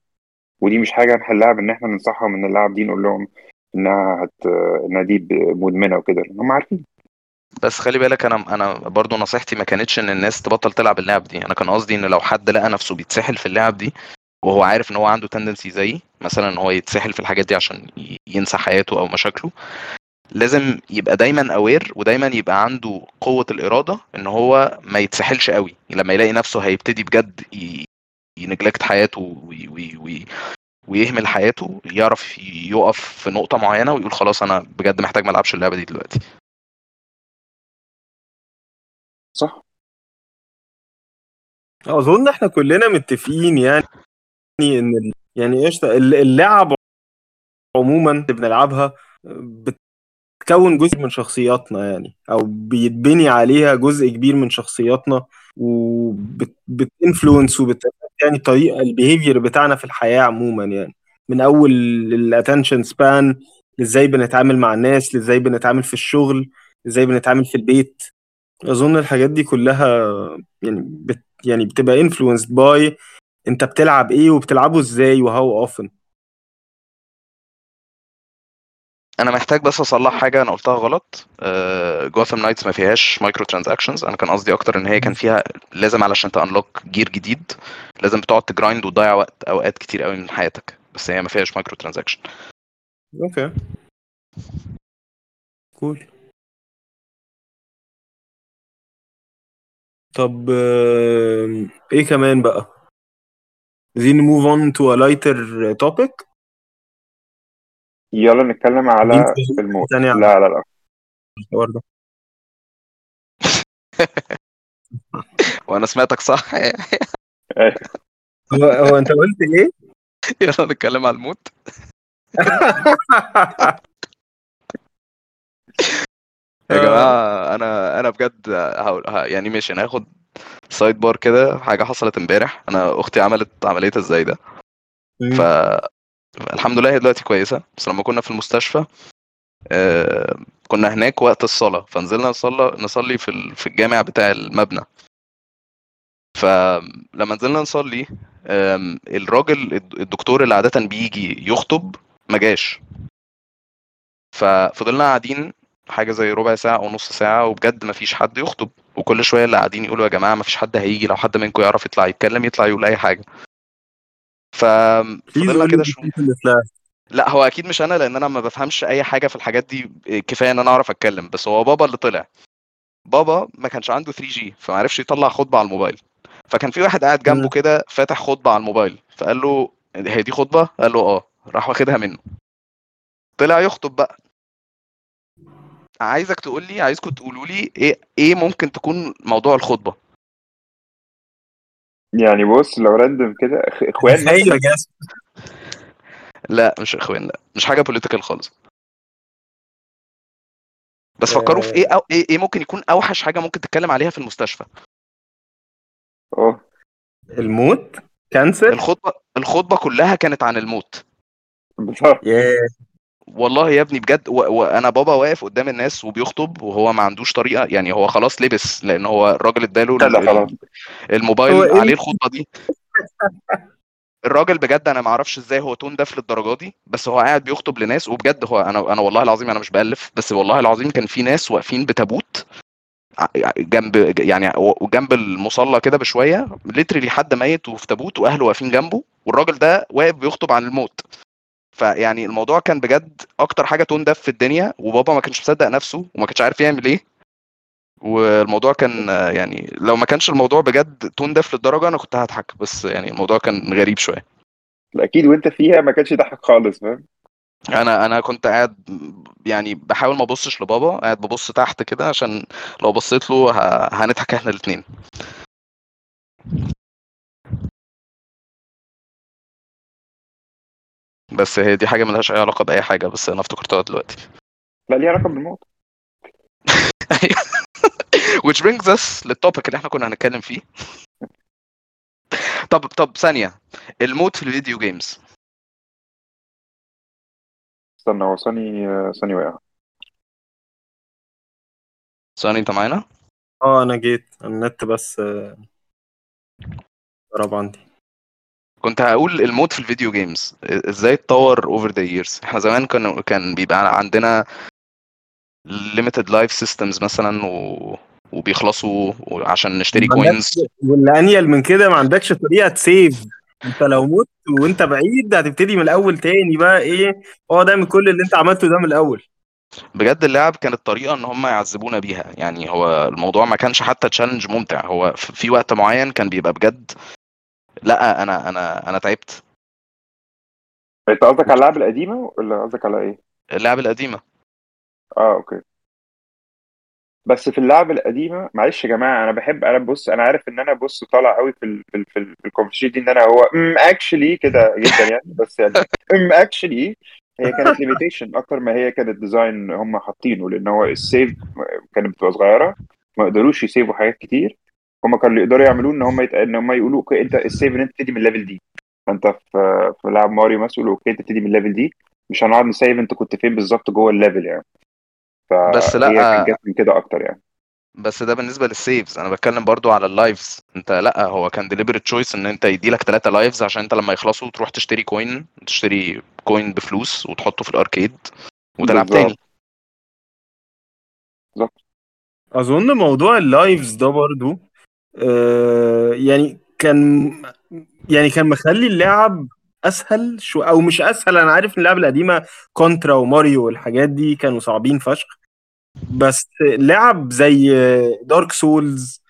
ودي مش حاجة نحلها بان إحنا ننصحهم إن اللعب دي نقول لهم إنها هت إنها دي مدمنة وكده. هم عارفين. بس خلي بالك أنا أنا برضو نصيحتي ما كانتش إن الناس تبطل تلعب اللعب دي. أنا كان قصدي إن لو حد لقى نفسه بيتسحل في اللعب دي وهو عارف إن هو عنده tendency زيي مثلا إن هو يتسحل في الحاجات دي عشان ينسى حياته أو مشاكله. لازم يبقى دايما aware ودايما يبقى عنده قوة الإرادة إن هو ما يتسحلش قوي. لما يلاقي نفسه هيبتدي بجد ي neglect حياته وي وي وي ويهمل حياته يعرف يقف في نقطة معينة ويقول خلاص أنا بجد محتاج ما ألعبش اللعبة دي دلوقتي. صح. أظن إحنا كلنا متفقين يعني. إن ال- يعني إيش اللعب عموما اللي بنلعبها بتكون جزء من شخصياتنا يعني أو بيتبني عليها جزء كبير من شخصياتنا وبت influence وبت يعني طريقة ال behavior بتاعنا في الحياة عموما يعني. من أول ال attention span إزاي بنتعامل مع الناس إزاي بنتعامل في الشغل إزاي بنتعامل في البيت. أظن الحاجات دي كلها يعني بت يعني بتبقى influenced by انت بتلعب إيه وبتلعبه إزاي و how often أنا محتاج بس أصلح حاجة أنا قلتها غلط. جوثام نايتس ما فيهاش microtransactions أنا كان قصدي أكتر إن هي كان فيها لازم علشان ت unlock gear جديد لازم بتقعد ت grind وتضيع وقت أوقات كتير قوي من حياتك. بس هي ما فيهاش microtransaction okay كول طب إيه كمان بقى؟ عايزين move on to a lighter topic. يلا نتكلم على الموت لا لا لا. الحوار ده وأنا سمعتك صح. هو هو أنت قلت إيه؟ يلا نتكلم على الموت. يا جماعة أنا أنا بجد هقول يعني ماشي أنا هاخد سايد بار كده حاجة حصلت امبارح. أنا أختي عملت عملية إزاي ده؟ ف الحمد لله هي دلوقتي كويسة. بس لما كنا في المستشفى آه، كنا هناك وقت الصلاة. فنزلنا نصلي نصلي في في الجامع بتاع المبنى. فلما نزلنا نصلي الراجل الد- الدكتور اللي عادة بيجي يخطب ما جاش. ففضلنا قاعدين حاجة زي ربع ساعة أو نص ساعة وبجد ما فيش حد يخطب. وكل شوية اللي قاعدين يقولوا يا جماعة ما فيش حد هيجي لو حد منكم يعرف يطلع يتكلم يطلع يقول أي حاجة. ففضلنا كده شوية لا هو أكيد مش أنا لأن أنا ما بفهمش أي حاجة في الحاجات دي كفاية إن أنا أعرف أتكلم بس هو بابا اللي طلع. بابا ما كانش عنده 3 جي فما عرفش يطلع خطبة على الموبايل. فكان في واحد قاعد جنبه. كده فاتح خطبة على الموبايل فقال له هي دي خطبة؟ قال له آه راح واخدها منه. طلع يخطب بقى. عايزك تقول لي عايزكم تقولوا لي إيه إيه ممكن تكون موضوع الخطبة؟ يعني بص لو random كده إخوان أيوه لا مش إخوان لا. مش حاجة political خالص. بس فكروا في آه. إيه أو إيه إيه ممكن يكون أوحش حاجة ممكن تتكلم عليها في المستشفى؟ آه الموت؟ كانسر؟ الخطبة الخطبة كلها كانت عن الموت. بالظبط. ياه. والله يا ابني بجد. وأنا بابا واقف قدام الناس وبيخطب وهو ما عندوش طريقة يعني هو خلاص لبس لأن هو الراجل اداله الموبايل إيه؟ عليه الخطبة دي الراجل بجد أنا ما أعرفش إزاي هو تون داف للدرجة دي بس هو قاعد بيخطب لناس وبجد هو أنا أنا والله العظيم أنا مش بألف بس والله العظيم كان في ناس واقفين بتابوت جنب يعني جنب المصلى كده بشوية ليترلي حد ميت وفي تابوت وأهله واقفين جنبه والراجل ده واقف بيخطب عن الموت فيعني الموضوع كان بجد أكتر حاجة تون في الدنيا وبابا ما كانش مصدق نفسه وما كانش عارف يعمل إيه. والموضوع كان يعني لو ما كانش الموضوع بجد تون داف للدرجة أنا كنت هضحك بس يعني الموضوع كان غريب شوية. أكيد وأنت فيها ما كانش يضحك خالص فاهم؟ أنا أنا كنت قاعد يعني بحاول ما أبصش لبابا قاعد ببص تحت كده عشان لو بصيت له هنضحك إحنا الاثنين بس هي دي حاجة ملهاش أي علاقة بأي حاجة بس أنا افتكرتها دلوقتي. لا ليها علاقة بالموت. Which brings us للتوبيك اللي إحنا كنا هنتكلم فيه. طب طب ثانية الموت في الفيديو games استنى هو صني صني واقع ثانية أنت معانا؟ آه أنا جيت النت بس آه، ضرب عندي. كنت هقول الموت في ال video games إزاي اتطور over the years إحنا زمان كان كان بيبقى عندنا limited life systems مثلا و... وبيخلصوا عشان نشتري coins واللي انيل من كده ما عندكش طريقة ت save. انت لو مت وانت بعيد هتبتدي من الأول تاني بقى إيه؟ اقعد اعمل كل اللي انت عملته ده من الأول. بجد اللعب كانت طريقة إن هم يعذبونا بيها. يعني هو الموضوع ما كانش حتى challenge ممتع. هو في وقت معين كان بيبقى بجد لا أنا أنا أنا تعبت. أنت قصدك على اللعبه القديمة ولا قصدك على إيه؟ اللعب القديمة. آه okay. بس في اللعبه القديمة معلش يا جماعة أنا بحب أنا بص أنا عارف إن أنا بص طالع قوي في ال في ال في, ال في ال conversation دي إن أنا هو um actually كده جدا يعني بس يعني um actually هي كانت limitation أكتر ما هي كانت design هم حاطينه لأن هو ال save كانت بتبقى صغيرة ما يقدروش يسيفوا حاجات كتير. هم كانوا اللي يقدروا يعملوه إن هم يت... إن هم يقولوا okay أنت ال save ان انت تبتدي من ال level دي فأنت في في لعب ماريو مثلا يقولوا okay أنت تبتدي من ال level دي مش هنقعد نسيف أنت كنت فين بالظبط جوه ال level يعني. بس فهي لا. كانت جت من كده أكتر يعني. بس ده بالنسبة لل saves أنا بتكلم برضو على ال lives أنت لا هو كان deliberate choice إن أنت يدي لك ثلاثة lives عشان أنت لما يخلصوا تروح تشتري coin تشتري coin بفلوس وتحطه في ال arcade وتلعب بالظبط. تاني أظن موضوع ال lives ده برضو آه يعني كان يعني كان مخلي اللعب أسهل شوية أو مش أسهل أنا عارف إن اللعبه القديمة Contra وماريو والحاجات دي كانوا صعبين فشخ. بس لعب زي Dark Souls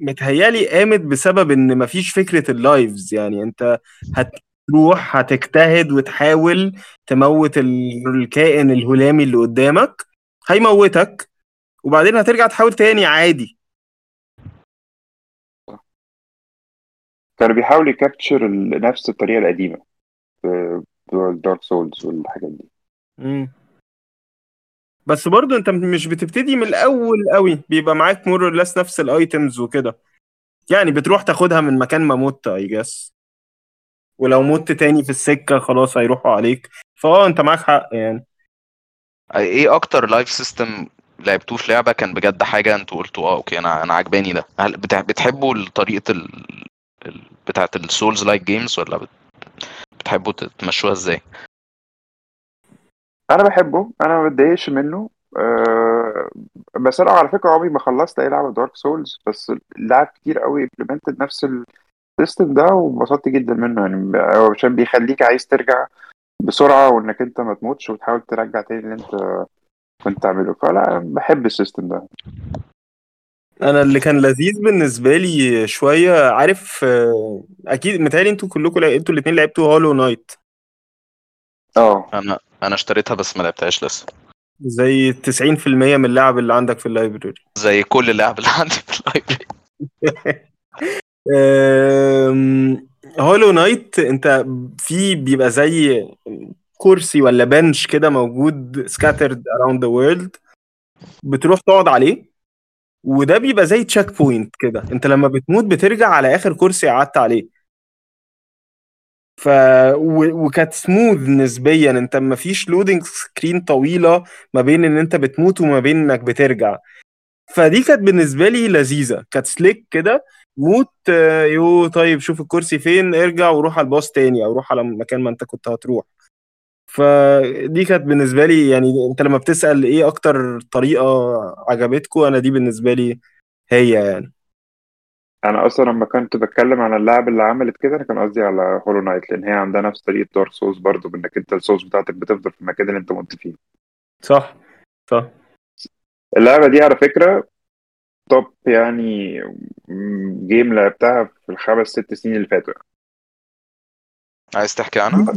متهيألي قامت بسبب إن مفيش فكرة ال lives يعني أنت هتروح هتجتهد وتحاول تموت ال- الكائن الهلامي اللي قدامك هيموتك وبعدين هترجع تحاول تاني عادي. كانوا بيحاولوا ي capture نفس الطريقة القديمة في ال Dark Souls والحاجات دي. مم. بس برضو انت مش بتبتدي من الأول قوي بيبقى معاك more or less نفس ال items وكده. يعني بتروح تاخدها من مكان ما مت I guess ولو مت تاني في السكة خلاص هيروحوا عليك. فآه انت معاك حق يعني. إيه أكتر life system لعبتوه في لعبة كان بجد حاجة أنتوا قلتوا آه okay أنا أنا عجباني ده؟ هل بتح- بتحبوا طريقة. بتاعه ال Souls-like games ولا بت... بتحبوا تمشوها إزاي؟ أنا بحبه أنا ما بتضايقش منه. أه بس أنا على فكرة عمري ما خلصت أي لعبة Dark Souls بس لعب كتير قوي implemented نفس ال system ده وانبسطت جدا منه. يعني عشان بيخليك عايز ترجع بسرعة وإنك أنت ما تموتش وتحاول ترجع تاني اللي أنت كنت تعمله. فلا بحب ال system ده. أنا اللي كان لذيذ بالنسبة لي شوية عارف آه، أكيد متهيألي أنتوا كلكم لع- أنتوا الاثنين لعبتوا هولو نايت آه. أنا أنا اشتريتها بس ما لعبتهاش لسه. زي 90% من اللعب اللي عندك في اللايبرري زي كل اللعب اللي عندي في ال library Hollow Knight أنت في بيبقى زي كرسي ولا bench كده موجود scattered around the world بتروح تقعد عليه. وده بيبقى زي checkpoint كده. انت لما بتموت بترجع على آخر كرسي قعدت عليه. ف و... وكانت سموث نسبيا. انت ما فيش loading screen طويلة ما بين إن أنت بتموت وما بين إنك بترجع. فدي كانت بالنسبة لي لذيذة. كانت sleek كده. موت آه، يو طيب شوف الكرسي فين ارجع وروح على ال boss تاني أو روح على مكان ما أنت كنت هتروح. فدي كانت بالنسبة لي يعني أنت لما بتسأل إيه أكتر طريقة عجبتكوا أنا دي بالنسبة لي هي يعني. أنا أصلا لما كنت بتكلم على اللعبه اللي عملت كده أنا كان قصدي على Hollow Knight لأن هي عندها نفس طريقة Dark Souls برضه بإنك أنت ال souls بتاعتك بتفضل في المكان اللي أنت مت فيه. صح صح. اللعبة دي على فكرة top يعني game لعبتها في الخمس ست سنين اللي فاتوا. عايز تحكي عنها؟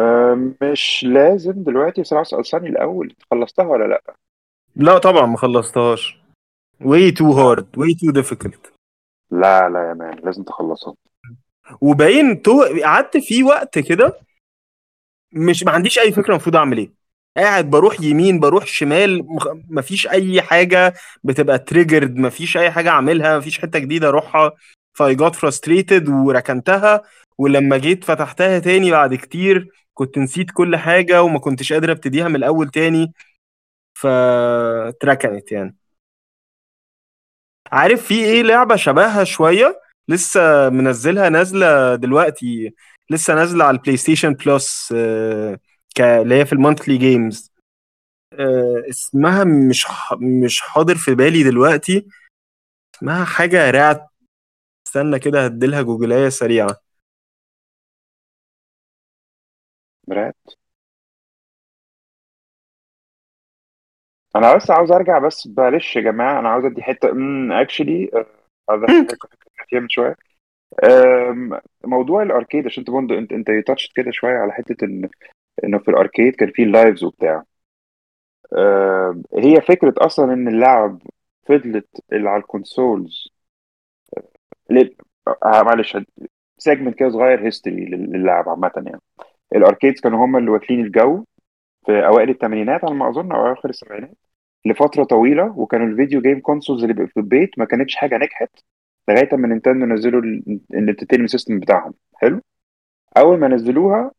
أم، مش لازم دلوقتي. بس أنا عاوز اسالني الأول. أنت خلصتها ولا لأ؟ لا طبعا ما خلصتهاش. Way too hard. Way too difficult. لا لا يا man لازم تخلصها. وباين تو قعدت فيه وقت كده مش ما عنديش أي فكرة المفروض أعمل إيه. قاعد بروح يمين بروح شمال مخ- مفيش أي حاجة بتبقى triggered مفيش أي حاجة أعملها مفيش حتة جديدة أروحها. ف I got frustrated وركنتها ولما جيت فتحتها تاني بعد كتير كنت نسيت كل حاجة وما كنتش قادر أبتديها من الأول تاني فتركنت يعني. عارف في إيه لعبة شبهها شوية؟ لسه منزلها نازلة دلوقتي لسه نازلة على ال PlayStation Plus آه، اللي هي في ال monthly games. اسمها مش مش حاضر في بالي دلوقتي. اسمها حاجة رعت استنى كده هديلها جوجلاية سريعة. مرات. أنا بس عاوز أرجع بس معلش يا جماعة أنا عاوز أدي حتة اكشلي هذا كنت فيها من شوية. أم، موضوع الأركيد عشان أنت برضه أنت انت تاتشت كده شوية على حتة إن إنه في ال arcade كان في ال lives وبتاع. هي فكرة أصلا إن اللعب فضلت اللي على ال consoles ليه- آه، معلش segment كده صغير history للعب عامة يعني. ال arcades كانوا هم اللي واكلين الجو في أوائل الثمانينات على ما أظن أو أواخر السبعينات لفترة طويلة وكانوا ال video game consoles اللي في البيت ما كانتش حاجة نجحت لغاية ما نينتندو نزلوا ال Entertainment System بتاعهم. حلو؟ أول ما نزلوها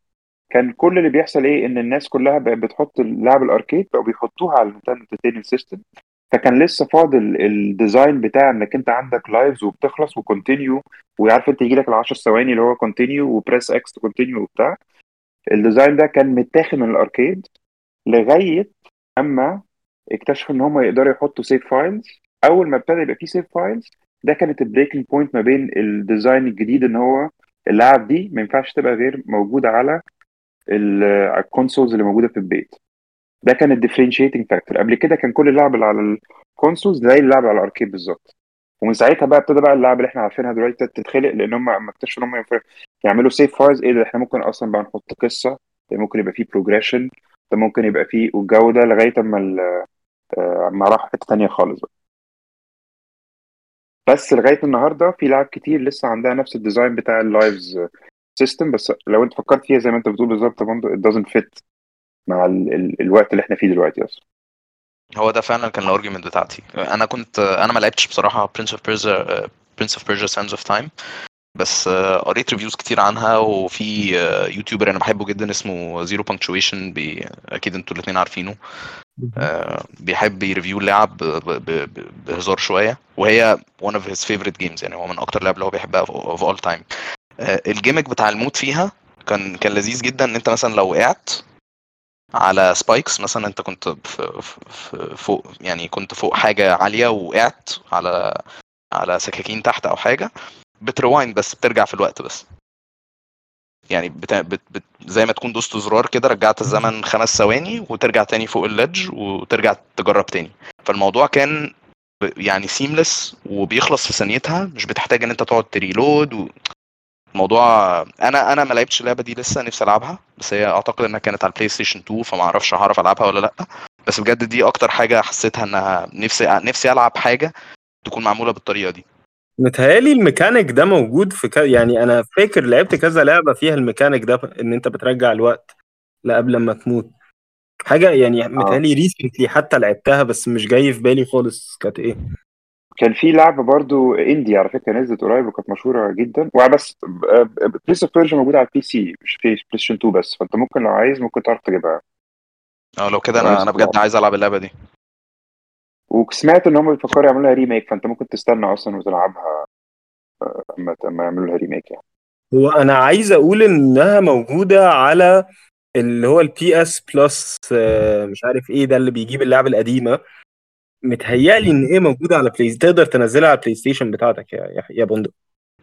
كان كل اللي بيحصل إيه؟ إن الناس كلها بقت بتحط لعب ال arcade بقوا بيحطوها على ال Nintendo Entertainment System فكان لسه فاضل ال design بتاع إنك أنت عندك lives وبتخلص و continue وعارف أنت يجي لك ال 10 ثواني اللي هو continue و press X continue وبتاع. ال design ده كان متاخد من ال arcade لغاية أما اكتشفوا إن هم يقدروا يحطوا save files أول ما ابتدى يبقى فيه save files ده كانت ال breaking point ما بين ال design الجديد إن هو اللعب دي ما ينفعش تبقى غير موجودة على ال- على ال consoles اللي موجودة في البيت. ده كان ال differentiating factor قبل كده كان كل اللعب اللي على ال consoles زي اللعب على ال arcade بالظبط. ومن ساعتها بقى ابتدى بقى اللعب اللي إحنا عارفينها دلوقتي تتخلق لأن هم اما اكتشفوا إن هم يعملوا save files إيه ده؟ إحنا ممكن أصلا بقى نحط قصة ده ممكن يبقى فيه progression ده ممكن يبقى فيه والجو ده لغاية أما آه، أما راح حتة تانية خالص بقى. بس لغاية النهارده في لعب كتير لسه عندها نفس ال design بتاع ال lives system بس لو أنت فكرت فيها زي ما أنت بتقول بالظبط برضه it doesn't fit مع ال ال الوقت اللي إحنا فيه دلوقتي أصلا. هو ده فعلا كان ال argument بتاعتي. أنا كنت أنا ما لعبتش بصراحة Prince of Persia Prince of Persia Sands of Time بس آه، قريت reviews كتير عنها وفي آه، YouTuber أنا بحبه جدا اسمه Zero Punctuation أكيد أنتوا الاثنين عارفينه. آه، بيحب ي review اللعب بهزار شوية وهي one of his favorite games يعني هو من أكتر اللعب اللي هو بيحبها of all time. آه، ال gimmick بتاع الموت فيها كان كان لذيذ جدا إن أنت مثلا لو وقعت على spikes مثلا أنت كنت في فوق يعني كنت فوق حاجة عالية ووقعت على على سكاكين تحت أو حاجة بت rewind بس بترجع في الوقت بس. يعني بت... بت... بت... زي ما تكون دوست زرار كده رجعت الزمن خمس ثواني وترجع تاني فوق ال ledge وترجع تجرب تاني. فالموضوع كان يعني seamless وبيخلص في ثانيتها مش بتحتاج إن أنت تقعد ت reload و... الموضوع أنا أنا ما لعبتش اللعبة دي لسه نفسي ألعبها بس هي أعتقد إنها كانت على ال PlayStation 2 فما أعرفش هعرف ألعبها ولا لأ. بس بجد دي أكتر حاجة حسيتها إنها نفسي نفسي ألعب حاجة تكون معمولة بالطريقة دي. متهيألي الميكانيك ده موجود في ك... يعني أنا فاكر لعبت كذا لعبة فيها الميكانيك ده إن أنت بترجع الوقت لقبل ما تموت. حاجة يعني متهيألي recently حتى لعبتها بس مش جاي في بالي خالص كانت إيه. كان في لعبة برضو indie على فكرة نزلت قريب وكانت مشهورة جدا. وبس Prince of Persia موجوده على ال PC مش في PlayStation 2 بس. فأنت ممكن لو عايز ممكن تعرف تجيبها. آه لو كده أنا أنا بجد عايز ألعب اللعبة دي. وسمعت إن هم بيفكروا يعملوا لها remake فأنت ممكن تستنى أصلا وتلعبها آه، أما أما يعملوا لها remake يعني. هو أنا عايز أقول إنها موجودة على اللي هو ال PS Plus مش عارف إيه ده اللي بيجيب اللعبة القديمة. متهيألي إن إيه موجودة على بلاي تقدر تنزلها على ال PlayStation بتاعتك يا يا, يا بندق.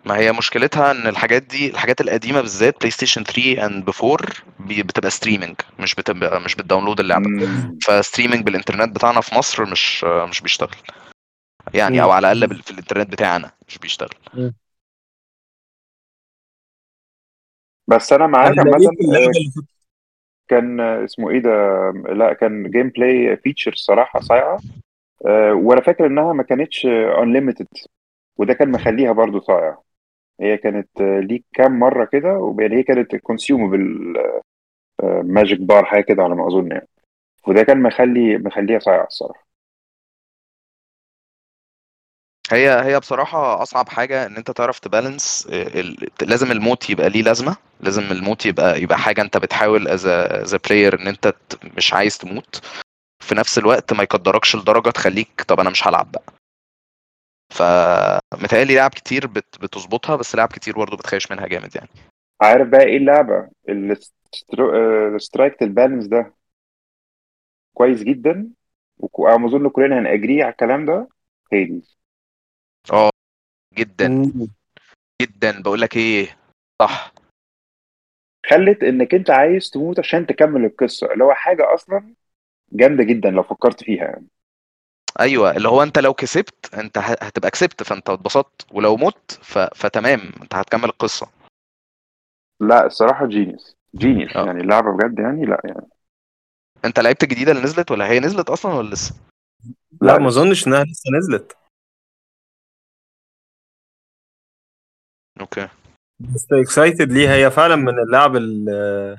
ما هي مشكلتها إن الحاجات دي الحاجات القديمة بالذات PlayStation 3 and 4 بتبقى streaming مش بتبقى مش بت download اللعبة. مم. ف streaming بالإنترنت بتاعنا في مصر مش مش بيشتغل. يعني مم. أو على الأقل بال- في الإنترنت بتاعنا مش بيشتغل. بس أنا معاك أنا عامة لقيت آه، كان آه، اسمه إيه ده؟ لا كان gameplay feature صراحة صايعة. وأنا فاكر إنها ما كانتش unlimited وده كان مخليها برضو صايعة. هي كانت آه، ليك كام مرة كده ويعني هي كانت consumable magic bar حاجة كده على ما أظن يعني. وده كان مخلي مخليها صايعة الصراحة. هي هي بصراحة أصعب حاجة إن أنت تعرف ت balance ال... لازم الموت يبقى ليه لازمة. لازم الموت يبقى يبقى حاجة أنت بتحاول as player إن أنت مش عايز تموت. في نفس الوقت ما يقدركش لدرجة تخليك طب أنا مش هلعب بقى. فمتهيألي لعب كتير بت... بتظبطها بس لعب كتير برضه بتخيش منها جامد يعني. عارف بقى إيه اللعبة؟ اللي سترايك البالانس ده. كويس جدا. وعلى ما أظن كلنا هنأجري على الكلام ده هيدز جدا. مم. جدا. بقول لك إيه؟ صح. خلت إنك أنت عايز تموت عشان تكمل القصة. اللي هو حاجة أصلا جامدة جدا لو فكرت فيها يعني. أيوه اللي هو أنت لو كسبت أنت هتبقى كسبت فأنت اتبسطت. ولو مت ف... فتمام أنت هتكمل القصة. لا الصراحة genius genius آه. يعني اللعبة بجد يعني لا يعني. أنت لعبت الجديده اللي نزلت ولا هي نزلت أصلا ولا لسه؟ لا لا، ما. أظنش إنها لسه نزلت. okay. بس excited ليها. هي فعلا من اللعب ال-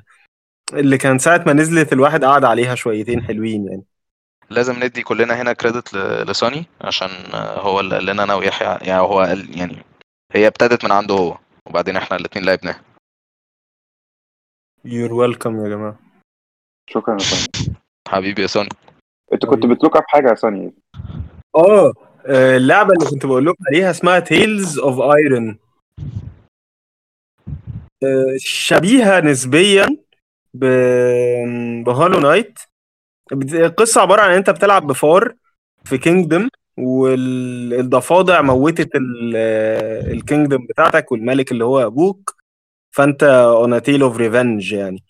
اللي كان ساعة ما نزلت الواحد قعد عليها شويتين حلوين يعني. لازم ندي كلنا هنا credit ل... لسوني عشان آه، هو اللي قال لنا أنا ويحيى. يعني هو قال يعني هي ابتدت من عنده هو وبعدين إحنا الاثنين لعبناها. you're welcome يا جماعة. شكرا يا سوني. حبيبي يا سوني. أنت كنت بت look up حاجة يا سوني؟ آه آه، اللعبة اللي كنت بقول لكم عليها اسمها Tails of Iron شبيهة نسبيا ب ب Hollow Knight القصة عبارة عن إن أنت بتلعب بفار في kingdom والضفادع موتت ال kingdom بتاعتك والملك اللي هو أبوك. فأنت on tale of revenge يعني.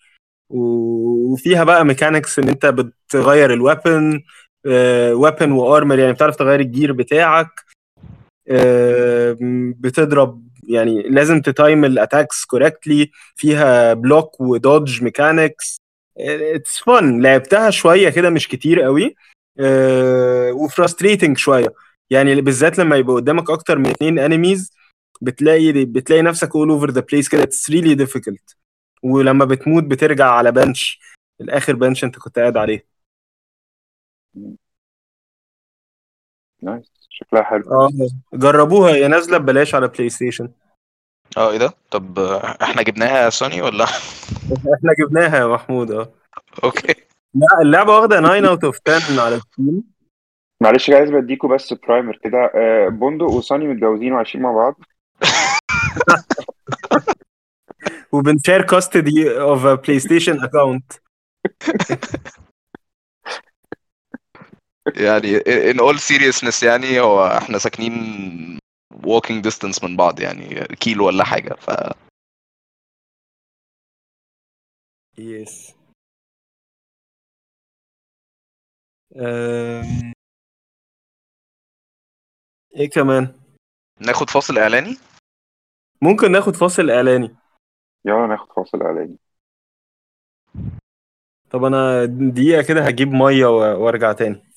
وفيها بقى mechanics إن أنت بتغير ال weapon weapon و armor يعني بتعرف تغير ال gear بتاعك. آه، بتضرب يعني لازم ت time ال attacks correctly فيها block و dodge mechanics it's fun لعبتها شوية كده مش كتير قوي و frustrating شوية. يعني بالذات لما يبقى قدامك أكتر من اتنين enemies بتلاقي بتلاقي نفسك all over the place كده. it's really difficult. ولما بتموت بترجع على bench الآخر bench انت كنت قاعد عليه. nice شكلها حلو. آه جربوها. هي نازلة ببلاش على PlayStation آه إيه ده؟ طب إحنا جبناها يا سوني ولا؟ إحنا جبناها يا محمود آه. okay. لا اللعبة واخدة 9 out of 10 على Steam معلش عايز بديكوا بس primer كده. آه، بندق وصاني متجوزين وعايشين مع بعض. وبن share custody of PlayStation account يعني in all seriousness يعني هو إحنا ساكنين walking distance من بعض يعني كيلو ولا حاجة ف يس أم... إيه كمان؟ ناخد فاصل إعلاني؟ ممكن ناخد فاصل إعلاني. يلا ناخد فاصل إعلاني. طب أنا دقيقة كده هجيب مية وأرجع تاني.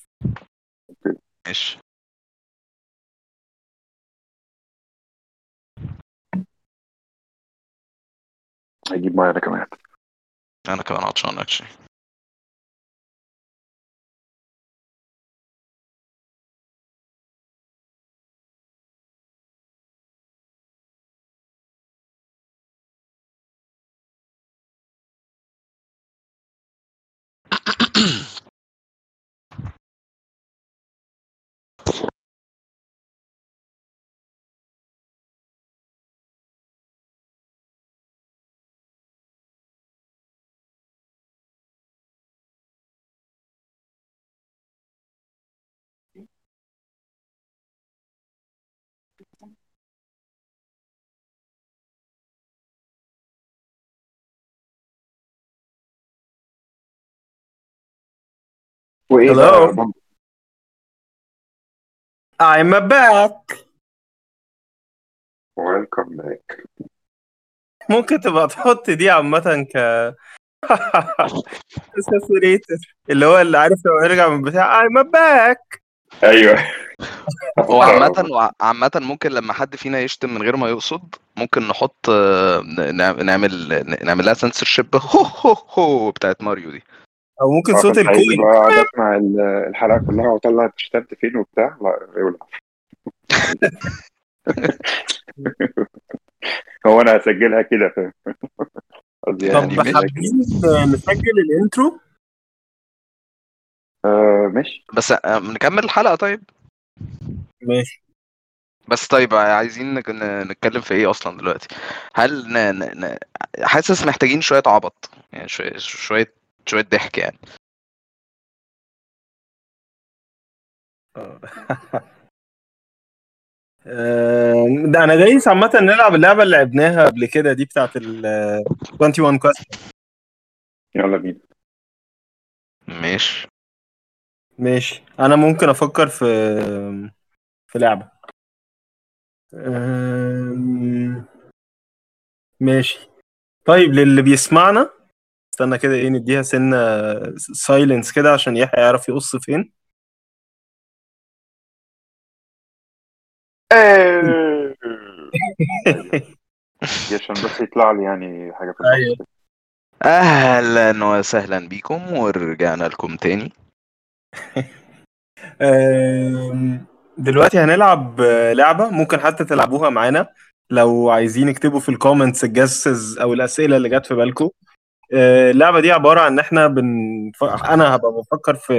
ماشي هجيب معايا أنا كمان أنا كمان عطشان اكشلي وايه Hello. بقى يا بندق؟ I'm back. welcome back ممكن تبقى تحط دي عامة ك اللي هو اللي عارف لو يرجع من بتاع I'm back. أيوه. هو عامة وع- عامة ممكن لما حد فينا يشتم من غير ما يقصد ممكن نحط نعمل نعمل لها سنسورشيب هو هو هو بتاعت ماريو دي. أو ممكن آه، صوت ال coin. اقعد اسمع ال- الحلقة كلها واطلع انت شتمت فين وبتاع؟ لا يولع. هو أنا هسجلها كده فاهم؟ قصدي طب يعني. حابين نسجل ال intro آه ماشي. بس آه، نكمل الحلقة طيب؟ ماشي. بس طيب عايزين نك- ن- نتكلم في إيه أصلا دلوقتي؟ هل ن... ن... ن... حاسس محتاجين شوية عبط يعني شوية شوية شوية ضحك يعني. آم، ده أنا دايس عامة نلعب اللعبة اللي لعبناها قبل كده دي بتاعت ال 21 كويست يلا بينا. ماشي. ماشي. أنا ممكن أفكر في في لعبة. أم، ماشي. طيب للي بيسمعنا استنى كده إيه نديها سنة سايلنس كده عشان يحيى يعرف يقص فين. عشان بس يطلع لي يعني حاجة في أهلا وسهلا بيكم ورجعنا لكم تاني. دلوقتي هنلعب لعبة ممكن حتى تلعبوها معانا لو عايزين اكتبوا في الكومنتس الجسز أو الأسئلة اللي جت في بالكم. أه، اللعبة دي عبارة عن إن إحنا بن... أنا هبقى بفكر في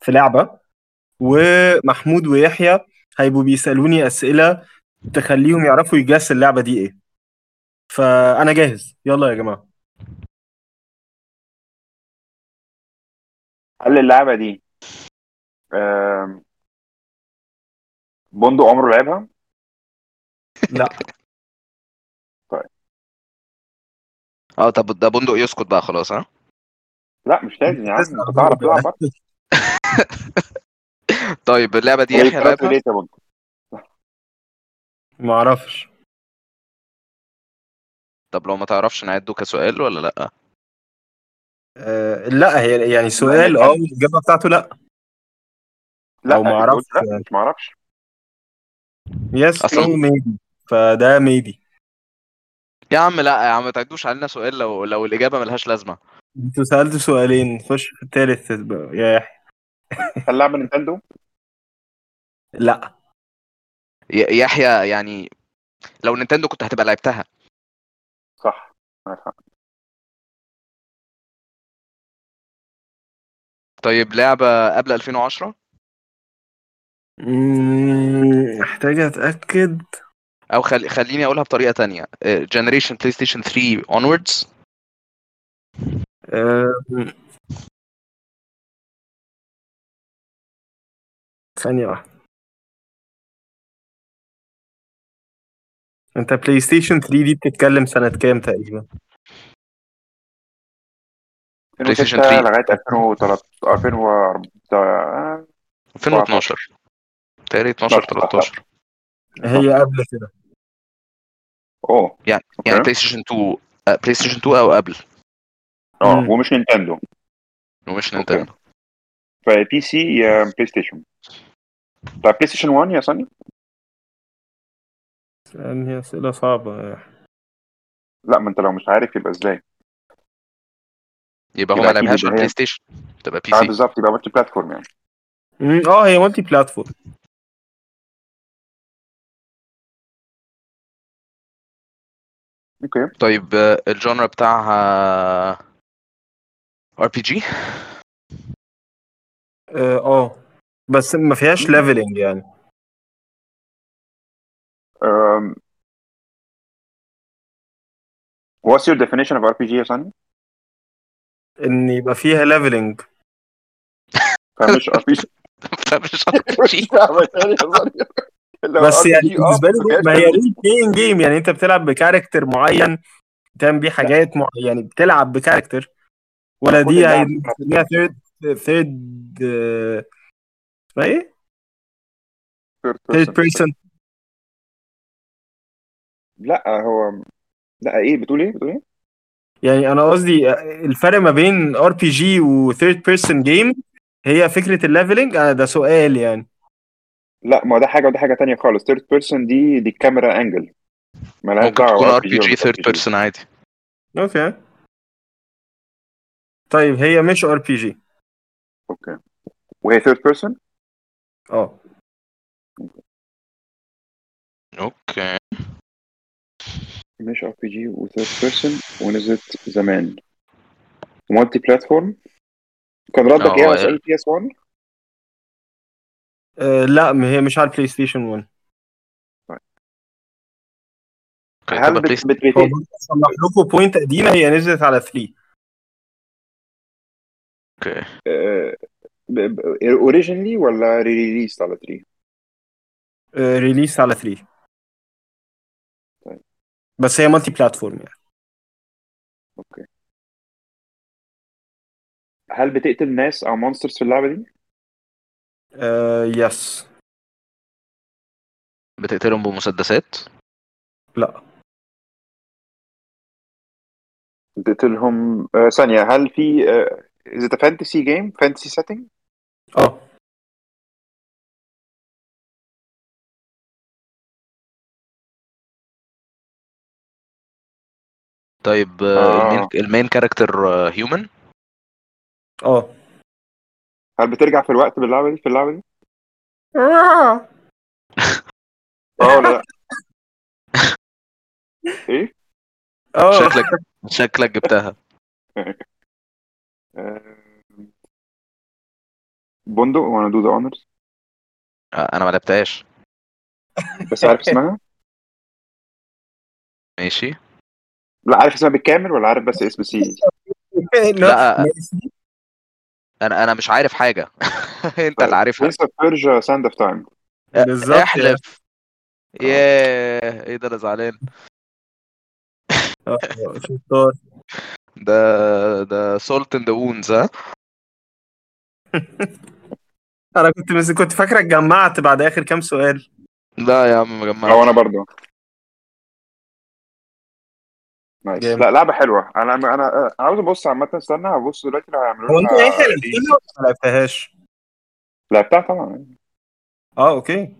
في لعبة ومحمود ويحيى هيبقوا بيسألوني أسئلة تخليهم يعرفوا يجس اللعبة دي إيه. فأنا جاهز. يلا يا جماعة. هل اللعبة دي بندق عمره لعبها؟ لا. آه طب ده بندق يسكت بقى خلاص ها؟ لا مش لازم يا عم انت تعرف تلعب طيب اللعبة دي يحيى ثلاثة لعبها ليه يا بندق ما أعرفش. طب لو ما تعرفش نعده كسؤال ولا لأ؟ أه لا هي يعني سؤال آه الاجابه بتاعته لا. لا أو ما مش ما أعرفش. yes no maybe ف ده maybe يا عم لا يا عم ما تعدوش علينا سؤال لو لو الإجابة ملهاش لازمة. أنتوا سألتوا سؤالين خش في الثالث يا يحيى هل لعبة Nintendo؟ لا. يحيى يعني لو Nintendo كنت هتبقى لعبتها. صح. طيب لعبة قبل 2010 مم، محتاج أتأكد. أو خل... خليني أقولها بطريقة تانية. generation PlayStation 3 onwards أم، ثانية واحدة. أنت PlayStation 3 دي بتتكلم سنة كام تقريبا؟ 2006 2006 لغاية 2013 2004 2012 تقريبا 12 13 هي قبل كده. أوه. يعني okay. يعني PlayStation 2 آه، PlayStation 2 أو قبل. آه. ومش Nintendo. ومش. Nintendo. ف PC يا PlayStation طب PlayStation 1 يا صني يعني أسئلة صعبة. لا ما أنت لو مش عارف يبقى إزاي؟ يبقى هو ما لعبهاش Play Station تبقى P آه C بالظبط يبقى multi-platform يعني. آه هي multi-platform okay. طيب آه، ال genre بتاعها RPG؟ آه آه. بس ما فيهاش leveling يعني. um, what's your definition of RPG يا صني؟ إن يبقى فيها leveling فمش RPG مش R P مش G فاهمك يا صني لو بس يعني آه، بالنسبة لي ما هي leveling. role playing game يعني أنت بتلعب ب character معين بتعمل بيه حاجات مع... يعني بتلعب ب character ولا دي هيسميها third third اسمها إيه؟ third third person. person لا هو لا إيه بتقول إيه؟ بتقول إيه؟ يعني أنا قصدي الفرق ما بين RPG و third person game هي فكرة ال leveling آه، ده سؤال يعني. لا ما ده حاجة وده حاجة تانية خالص. third person دي دي الكاميرا angle مالهاش ممكن دعوة تكون R RPG PG third RPG. person عادي. okay. طيب هي مش RPG okay. وهي third person آه. okay. مش RPG و third person ونزلت زمان multi-platform كان ردك إيه على سؤال PS 1 آه، لا هي مش على ال PlayStation 1 أوكي هل تبقى بلاي بت بت هو بت برضه اصلح لكم بوينت قديمة هي نزلت على 3 أوكي اوريجينلي ولا ريليست على 3 ريليس على 3 طيب. بس هي مالتي بلاتفورم يعني. أوكي. هل بتقتل ناس أو مونسترز في اللعبة دي؟ آه yes بتقتلهم بمسدسات؟ لا. بتقتلهم آه ثانية هل في is it a fantasy game fantasy setting آه. طيب آه، آه. ال main ال main character human آه هل بترجع في الوقت باللعبة دي في اللعبة دي؟ آه ولا لأ؟ إيه؟ آه شكلك شكلك جبتها آه، بندق وأنا do the honors آه، أنا ما لعبتهاش بس عارف اسمها؟ ماشي لا عارف اسمها بالكامل ولا عارف بس اسم سي لا. أنا أنا مش عارف حاجة. أنت اللي عارفها. Prince of Persia Sand of Time بالظبط. احلف. ياه إيه ده أنا زعلان. آه، ده ده salt in the wounds ها؟ أنا كنت. كنت فاكرك جمعت بعد آخر كام سؤال. لا يا عم ما جمعتش. أنا برضو. nice جامد. لا لعبة حلوة. أنا أنا أنا عاوز أبص عامة استنى هبص دلوقتي لو هيعملوا هو أنت لعبتها. ولا ما لعبتهاش؟ لعبتها طبعا. آه okay.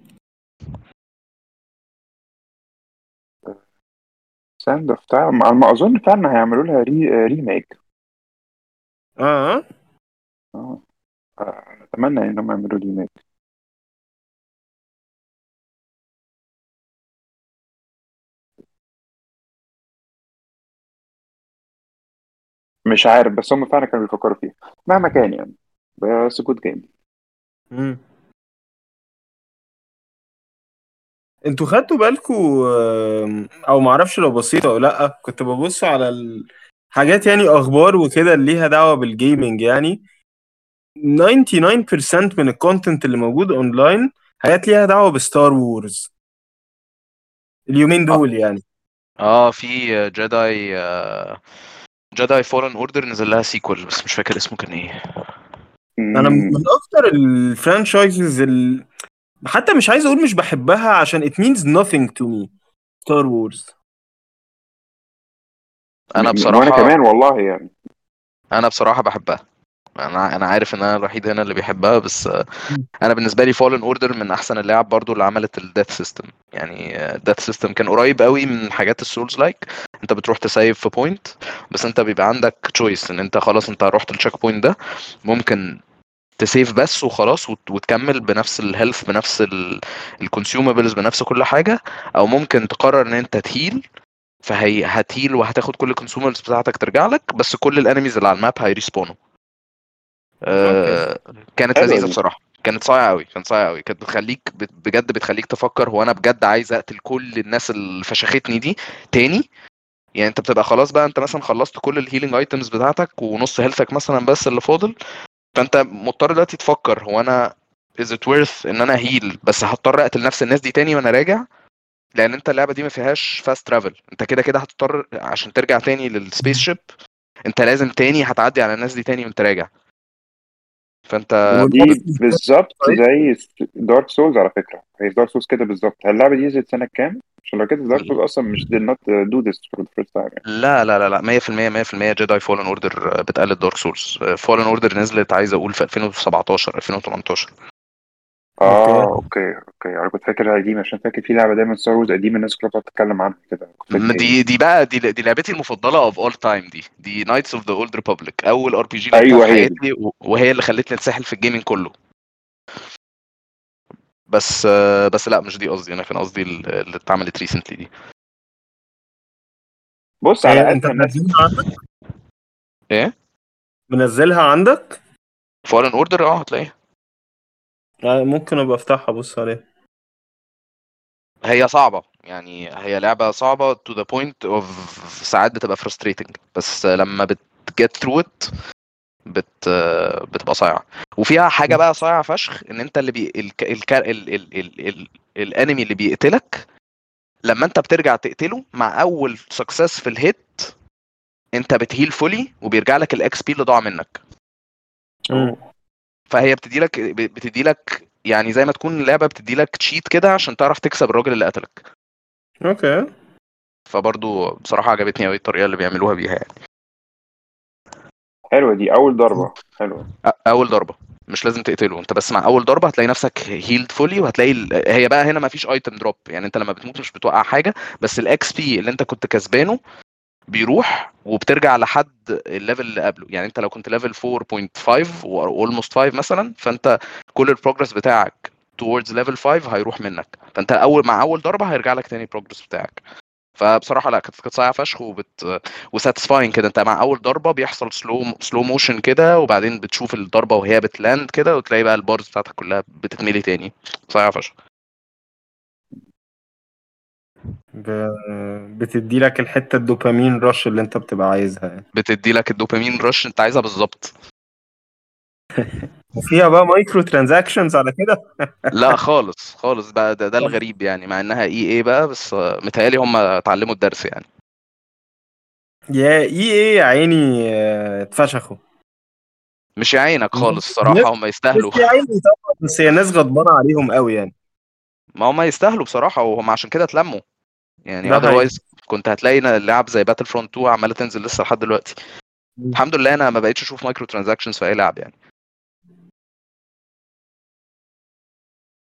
Sand of Time على ما أظن فعلا هيعملوا لها re... remake آه آه. آه، أتمنى انهم يعملوا remake مش عارف بس هم فعلا كانوا بيفكروا فيها. مهما كان يعني. بس good game. أنتوا خدتوا بالكوا um، أو معرفش لو بسيطة أو لأ كنت ببص على الحاجات يعني أخبار وكده اللي ليها دعوة بال gaming يعني. 99% من ال content اللي موجود اونلاين حاجات ليها دعوة ب Star Wars اليومين دول يعني. آه في Jedi Jedi Fallen Order نزل لها sequel بس مش فاكر اسمه كان إيه. أنا من أكتر ال franchises ال... حتى مش عايز أقول مش بحبها عشان it means nothing to me. Star Wars أنا وأنا بصراحة كمان والله يعني. أنا بصراحة بحبها. أنا أنا عارف إن أنا الوحيد هنا اللي بيحبها بس أنا بالنسبة لي Fallen Order من أحسن اللعب برضو اللي عملت ال death system يعني ال death system كان قريب قوي من حاجات ال souls like أنت بتروح ت save في point بس أنت بيبقى عندك choice إن أنت خلاص أنت رحت ال check point ده ممكن ت save بس وخلاص وت- وتكمل بنفس ال health بنفس ال consumables بنفس كل حاجة. أو ممكن تقرر إن أنت ت heal فهي هت heal وهتاخد كل ال consumables بتاعتك ترجع لك بس كل ال enemies اللي على ال map هي respawn وا. آه كانت لذيذة. بصراحة. كانت صايعة قوي كانت صايعة قوي كانت بتخليك بت- بجد بتخليك تفكر هو أنا بجد عايز أقتل كل الناس اللي فشختني دي تاني؟ يعني أنت بتبقى خلاص بقى أنت مثلا خلصت كل ال healing items بتاعتك ونص health ك مثلا بس اللي فاضل فأنت مضطر دلوقتي تفكر هو أنا is it worth إن أنا heal بس هضطر أقتل نفس الناس دي تاني وأنا راجع؟ لأن أنت اللعبة دي ما فيهاش fast travel أنت كده كده هتضطر عشان ترجع تاني لل space ship أنت لازم تاني هتعدي على الناس دي تاني وأنت راجع. فأنت دي بالظبط زي Dark Souls على فكرة. هي Dark Souls كده بالظبط. هل اللعبة دي نزلت سنة كام؟ عشان لو كده Dark Souls أصلا مش did not do this for the first time يعني. لا لا لا لا 100% 100% Jedi Fallen Order بتقلد Dark Souls Fallen Order نزلت عايز أقول في 2017 2018 آه okay okay. أنا كنت فاكرها قديمة عشان فاكر في لعبة دايما Star Wars قديمة الناس كلها بتقعد تتكلم عنها كده. كنت فاكر م- دي دي. بقى دي, دي لعبتي المفضلة of all time دي. دي Knights of the Old Republic أول RPG في هي. حياتي وهي اللي خلتني أتسحل في ال gaming كله. بس بس لا مش دي قصدي. أنا كان قصدي ال- اللي اتعملت recently دي. بص على قد أنت منزلها عندك؟ إيه؟ منزلها عندك؟ Fallen Order آه هتلاقيها. آه، ممكن أبقى أفتحها أبص عليها. هي صعبة يعني هي لعبة صعبة to the point of ساعات بتبقى frustrating بس لما بت get through it بت بتبقى صايعة. وفيها حاجة بقى صايعة فشخ إن أنت اللي بي ال... ال... ال... ال... ال... ال... ال enemy اللي بيقتلك لما أنت بترجع تقتله مع أول success في ال hit أنت بت heal fully وبيرجع لك ال XP اللي ضاع منك. فهي بتدي لك بتدي لك يعني زي ما تكون اللعبة بتدي لك cheat كده عشان تعرف تكسب الراجل اللي قتلك. okay. فبرضو بصراحة عجبتني قوي الطريقة اللي بيعملوها بيها يعني. حلوة دي أول ضربة. حلوة. أول ضربة. مش لازم تقتله. أنت بس مع أول ضربة هتلاقي نفسك healed fully وهتلاقي ال... هي بقى هنا ما فيش item drop يعني أنت لما بتموت مش بتوقع حاجة بس ال XP اللي أنت كنت كسبانه بيروح وبترجع لحد ال level اللي قبله. يعني انت لو كنت level 4.5 و almost 5 مثلا فانت كل ال progress بتاعك towards level 5 هيروح منك. فانت أول مع أول ضربة هيرجع لك تاني ال progress بتاعك. فبصراحة لا كانت كانت صايعة فشخ وبت و satisfying كده. انت مع أول ضربة بيحصل slow slow motion كده وبعدين بتشوف الضربة وهي بت land كده وتلاقي بقى ال bars بتاعتك كلها بتتملي تاني. صايعة فشخ. ب... بتدي لك الحتة ال dopamine rush اللي انت بتبقى عايزها يعني. بتدي لك ال dopamine rush انت عايزها بالظبط. وفيها بقى microtransactions على كده؟ لا خالص خالص. بقى ده, ده الغريب يعني مع انها EA بقى بس متهيألي هم اتعلموا الدرس يعني. يا EA يا عيني آه، اتفشخوا. مش يعينك خالص صراحة هم يستاهلوا. يا عيني طبعا بس هي ناس غضبانة عليهم قوي يعني. ما هم يستاهلوا بصراحة وهم عشان كده اتلموا. يعني. otherwise كنت هتلاقي اللعب زي Battlefront 2 عمالة تنزل لسه لحد دلوقتي. الحمد لله أنا ما بقتش أشوف microtransactions في أي لعب يعني.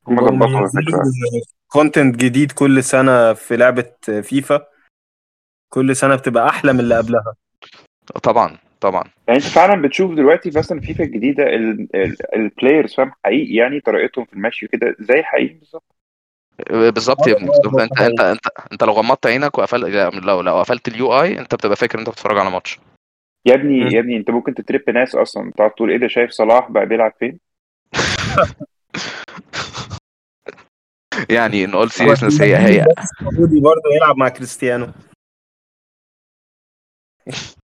هم ظبطوا content جديد كل سنة في لعبة فيفا كل سنة بتبقى أحلى من اللي قبلها. طبعا طبعا. يعني أنت فعلا بتشوف دلوقتي مثلا فيفا الجديدة ال players فاهم؟ حقيقي يعني طريقتهم في المشي كده زي حقيقي بالظبط. بالظبط يا ابني بالظبط. انت انت انت انت لو غمضت عينك وقفلت لو لو قفلت ال UI انت بتبقى فاكر انت بتتفرج على ماتش. يا ابني. يا ابني انت ممكن تترب ناس أصلا. تقعد تقول إيه ده شايف صلاح بقى بيلعب فين؟ يعني in all seriousness هي هي. برضه يلعب مع كريستيانو.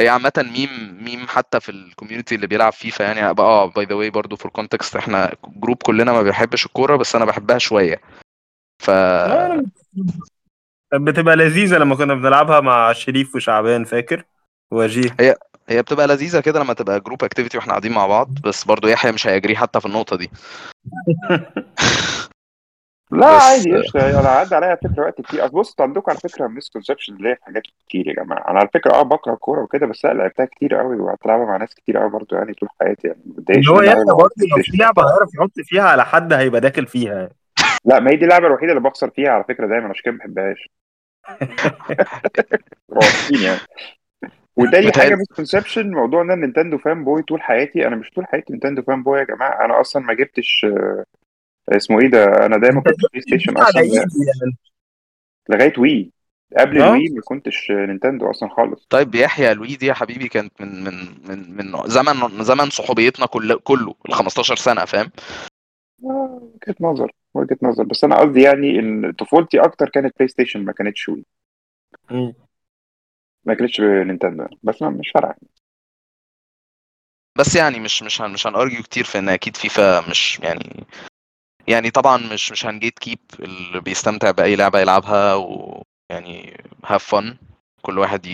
هي عامة meme meme حتى في ال community اللي بيلعب فيفا يعني بقى آه by the way برضه for context إحنا group كلنا ما بيحبش الكورة بس أنا بحبها شوية. ف بتبقى لذيذة لما كنا بنلعبها مع شريف وشعبان فاكر؟ وجيه. هي بتبقى لذيذة كده لما تبقى group activity وإحنا قاعدين مع بعض بس برضه يحيى مش هيجري حتى في النقطة دي. لا بس- عادي قشطة. أنا عدى عليا فكرة وقت كتير. بص أنتوا عندكم على فكرة misconception اللي هي في حاجات كتير يا جماعة. أنا على فكرة آه بكره الكوره وكده بس لا لعبتها كتير قوي وقعدت العبها مع ناس كتير قوي برضه يعني طول حياتي يعني. ما بتضايقش اللي هو منها يحيى أوي لو برضه لو في. لعبة هيعرف يحط فيها على حد هيبقى داخل فيها يعني. لا ما هي دي اللعبة الوحيدة اللي بخسر فيها على فكرة دايما عشان كده ما بحبهاش. واثقين يعني. وده دي حاجة misconception موضوع إن أنا Nintendo fanboy طول حياتي. أنا مش طول حياتي Nintendo fanboy يا جماعة. أنا أصلا ما جبتش آه، اسمه إيه ده؟ أنا دايما كنت PlayStation أصلا يعني. لغاية Wii قبل. ال Wii ما كنتش Nintendo أصلا خالص. طيب يحيى ال Wii دي يا حبيبي كانت من من من من زمن زمن صحوبيتنا كله كله ال 15 سنة فاهم؟ آه، وجهة نظر وجهة نظر. بس أنا قصدي يعني إن طفولتي أكتر كانت PlayStation ما كانتش Wii. ما كانتش Nintendo. بس ما مش فارقة. بس يعني مش مش هن مش هنأرجيو كتير في إن أكيد فيفا مش يعني يعني طبعا مش مش هن gatekeep اللي بيستمتع بأي لعبة يلعبها ويعني have fun كل واحد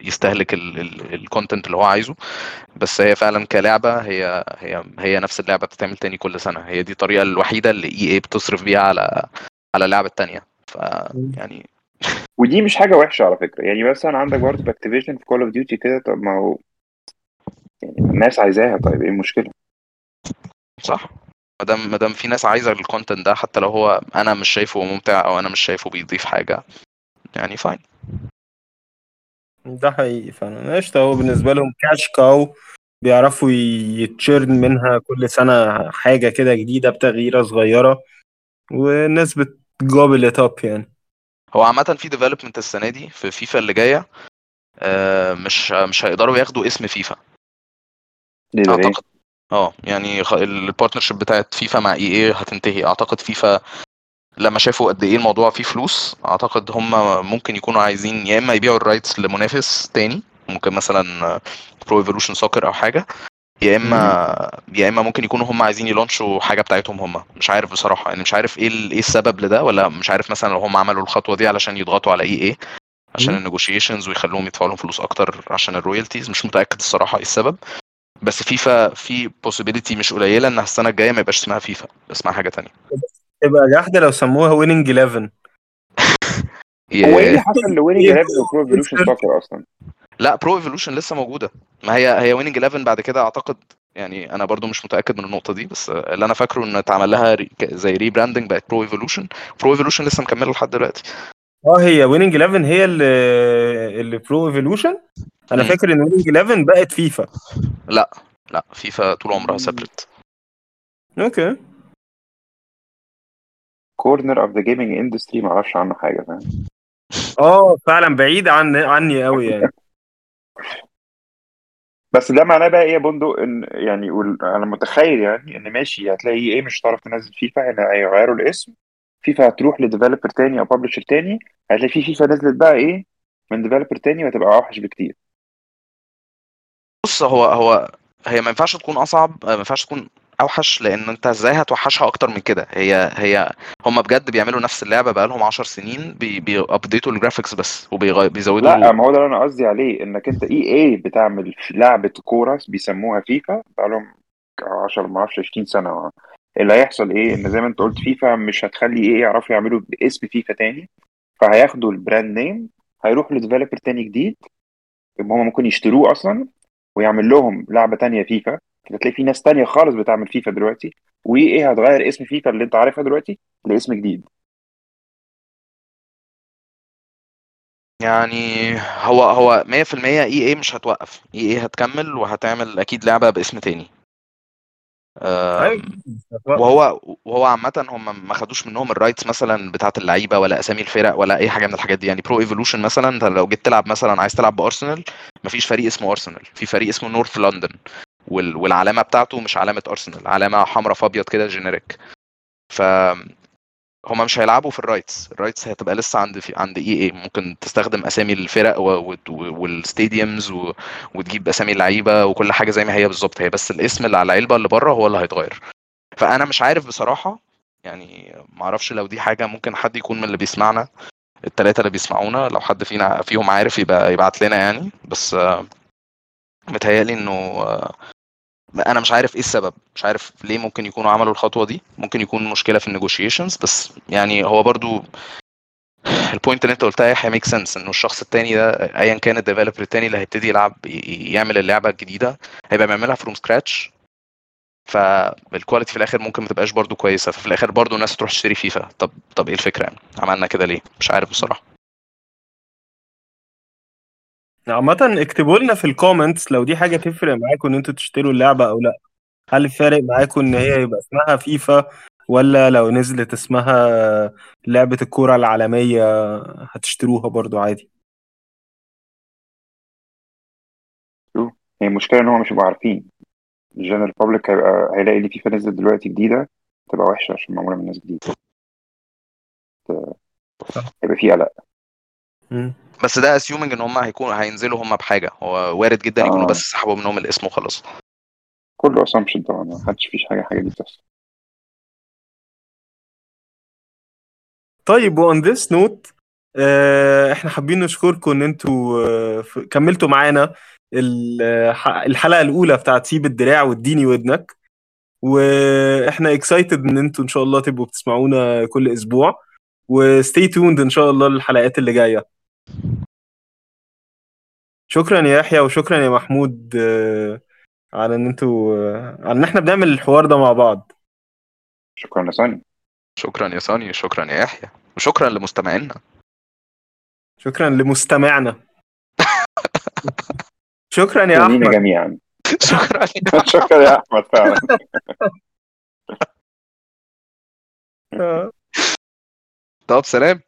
يستهلك ال content اللي هو عايزه. بس هي فعلا كلعبة هي هي هي نفس اللعبة بتتعمل تاني كل سنة. هي دي الطريقة الوحيدة اللي EA بتصرف بيها على على اللعبة التانية. ف يعني ودي مش حاجة وحشة على فكرة. يعني مثلا عندك برضه في Activision في Call of Duty كده طب ما هو يعني الناس عايزاها طيب إيه المشكلة؟ صح. ما دام ما دام في ناس عايزة ال content ده حتى لو هو أنا مش شايفه ممتع أو أنا مش شايفه بيضيف حاجة يعني fine ده حقيقي فعلا. قشطة. هو بالنسبة لهم cash cow بيعرفوا ي churn منها كل سنة حاجة كده جديدة بتغييرة صغيرة والناس بت gobble it up يعني. هو عامة في development السنة دي في فيفا اللي جاية آه، مش مش هيقدروا ياخدوا اسم فيفا؟ أعتقد آه يعني ال partnership بتاعت فيفا مع EA هتنتهي. أعتقد فيفا لما شافوا قد إيه الموضوع فيه فلوس أعتقد هم ممكن يكونوا عايزين يا إما يبيعوا ال rights لمنافس تاني ممكن مثلا Pro Evolution Soccer أو حاجة يا إما يا إما ممكن يكونوا هم عايزين ي launch وا حاجة بتاعتهم هم. مش عارف بصراحة يعني مش عارف إيه إيه السبب لده ولا مش عارف مثلا لو هم عملوا الخطوة دي علشان يضغطوا على EA عشان. ال negotiations ويخلوهم يدفعوا لهم فلوس أكتر عشان ال royalties مش متأكد الصراحة إيه السبب. بس فيفا في possibility مش قليلة إن السنة الجاية ما يبقاش اسمها فيفا اسمها حاجة تانية. تبقى جحدة لو سموها Winning 11 هو إيه اللي حصل ل Winning إيه؟ 11 و Pro Evolution Soccer أصلا؟ لا Pro Evolution لسه موجودة. ما هي هي Winning 11 بعد كده أعتقد يعني أنا برضو مش متأكد من النقطة دي بس اللي أنا فاكره إن اتعمل لها زي rebranding بقت Pro Evolution Pro Evolution لسه مكملة لحد دلوقتي. آه هي Winning 11 هي اللي اللي Pro Evolution أنا مم. فاكر إن Winning 11 بقت فيفا لا لا فيفا طول عمرها separate okay. corner of the gaming industry ما أعرفش عنه حاجة فاهم؟ آه فعلا بعيد عن عني قوي يعني. بس ده معناه بقى إيه يا بندق؟ إن يعني أنا متخيل يعني إن ماشي هتلاقي إيه مش هتعرف تنزل فيفا هنا هيغيروا الاسم فيفا هتروح ل developer تاني أو publisher تاني هتلاقي في فيفا نزلت بقى إيه من developer تاني وهتبقى أوحش بكتير. بص هو هو هي ما ينفعش تكون أصعب ما ينفعش تكون أوحش لأن أنت إزاي هتوحشها أكتر من كده؟ هي هي هم بجد بيعملوا نفس اللعبة بقالهم 10 سنين بي بي update وا ال graphics بس وبيزودوا لا ما هو ده اللي أنا قصدي عليه إنك أنت EA بتعمل لعبة كورة بيسموها فيفا بقالهم 10 ما أعرفش 20 سنة. اللي هيحصل إيه؟ إن زي ما أنت قلت فيفا مش هتخلي إيه يعرفوا يعملوا باسم فيفا تاني فهياخدوا ال brand name هيروحوا ل developer تاني جديد هم ممكن يشتروه أصلا ويعمل لهم لعبة تانية فيفا. هتلاقي في ناس تانية خالص بتعمل فيفا دلوقتي وإيه هتغير اسم فيفا اللي أنت عارفها دلوقتي لاسم جديد. يعني هو هو 100% EA مش هتوقف. EA هتكمل وهتعمل أكيد لعبة باسم تاني. وهو وهو عامة هم ما خدوش منهم ال rights مثلا بتاعة اللعيبة ولا أسامي الفرق ولا أي حاجة من الحاجات دي. يعني Pro Evolution مثلا أنت لو جيت تلعب مثلا عايز تلعب بأرسنال مفيش فريق اسمه أرسنال. في فريق اسمه North London وال... والعلامة بتاعته مش علامة أرسنال علامة حمراء في أبيض كده generic ف هما مش هيلعبوا في ال rights ال rights هتبقى لسه عند في عند EA ممكن تستخدم أسامي الفرق. وال stadiums. وتجيب أسامي اللعيبة وكل حاجة زي ما هي بالظبط هي بس الاسم اللي على العلبة اللي بره هو اللي هيتغير فأنا مش عارف بصراحة يعني ما أعرفش لو دي حاجة ممكن حد يكون من اللي بيسمعنا الثلاثه اللي بيسمعونا لو حد فينا فيهم عارف يبقى يبعت لنا يعني بس متهيألي إنه أنا مش عارف إيه السبب مش عارف ليه ممكن يكونوا عملوا الخطوة دي ممكن يكون مشكلة في ال negotiations بس يعني هو برضو ال point اللي انت قلتها يا make sense انه الشخص التاني ده ايا كان ال developer التاني اللي هيبتدي يلعب يعمل اللعبة الجديدة هيبقى بيعملها from scratch فال quality في الآخر ممكن ما تبقاش برضو كويسة ففي الآخر برضو الناس تروح تشتري فيفا طب طب إيه الفكرة يعني؟ عملنا كده ليه؟ مش عارف بصراحة. عامة اكتبوا لنا في ال comments لو دي حاجة تفرق معاكم إن أنتوا تشتروا اللعبة أو لأ. هل فارق معاكم إن هي يبقى اسمها فيفا ولا لو نزلت اسمها لعبة الكورة العالمية هتشتروها برضو عادي؟ هي المشكلة إن هم مش هيبقوا عارفين. ال general public هيبقى هيلاقي اللي فيفا نزلت دلوقتي جديدة تبقى وحشة عشان معمولة من ناس جديدة. هيبقى في قلق مم. بس ده assuming إن هم هيكونوا هينزلوا هم بحاجة. هو وارد جدا يكونوا آه. بس سحبوا منهم الاسم وخلاص. كله assumption طبعا. ما حدش فيش حاجة حاجة دي بتحصل طيب و on this note إحنا حابين نشكركم إن أنتوا آه، كملتوا معانا الح- الحلقة الأولى بتاعت سيب الدراع واديني ودنك. وإحنا excited إن أنتوا إن شاء الله تبقوا بتسمعونا كل أسبوع. و stay tuned إن شاء الله للحلقات اللي جاية. شكرا يا يحيى وشكرا يا محمود آه، على إن أنتوا آه، على إن إحنا بنعمل الحوار ده مع بعض. شكرا لساني شكرا يا ساني شكرا يا يحيى وشكرا لمستمعينا. شكرا لمستمعنا. شكرا يا أحمد. جميعا. شكرا شكرا يا أحمد فعلا. آه. طب سلام.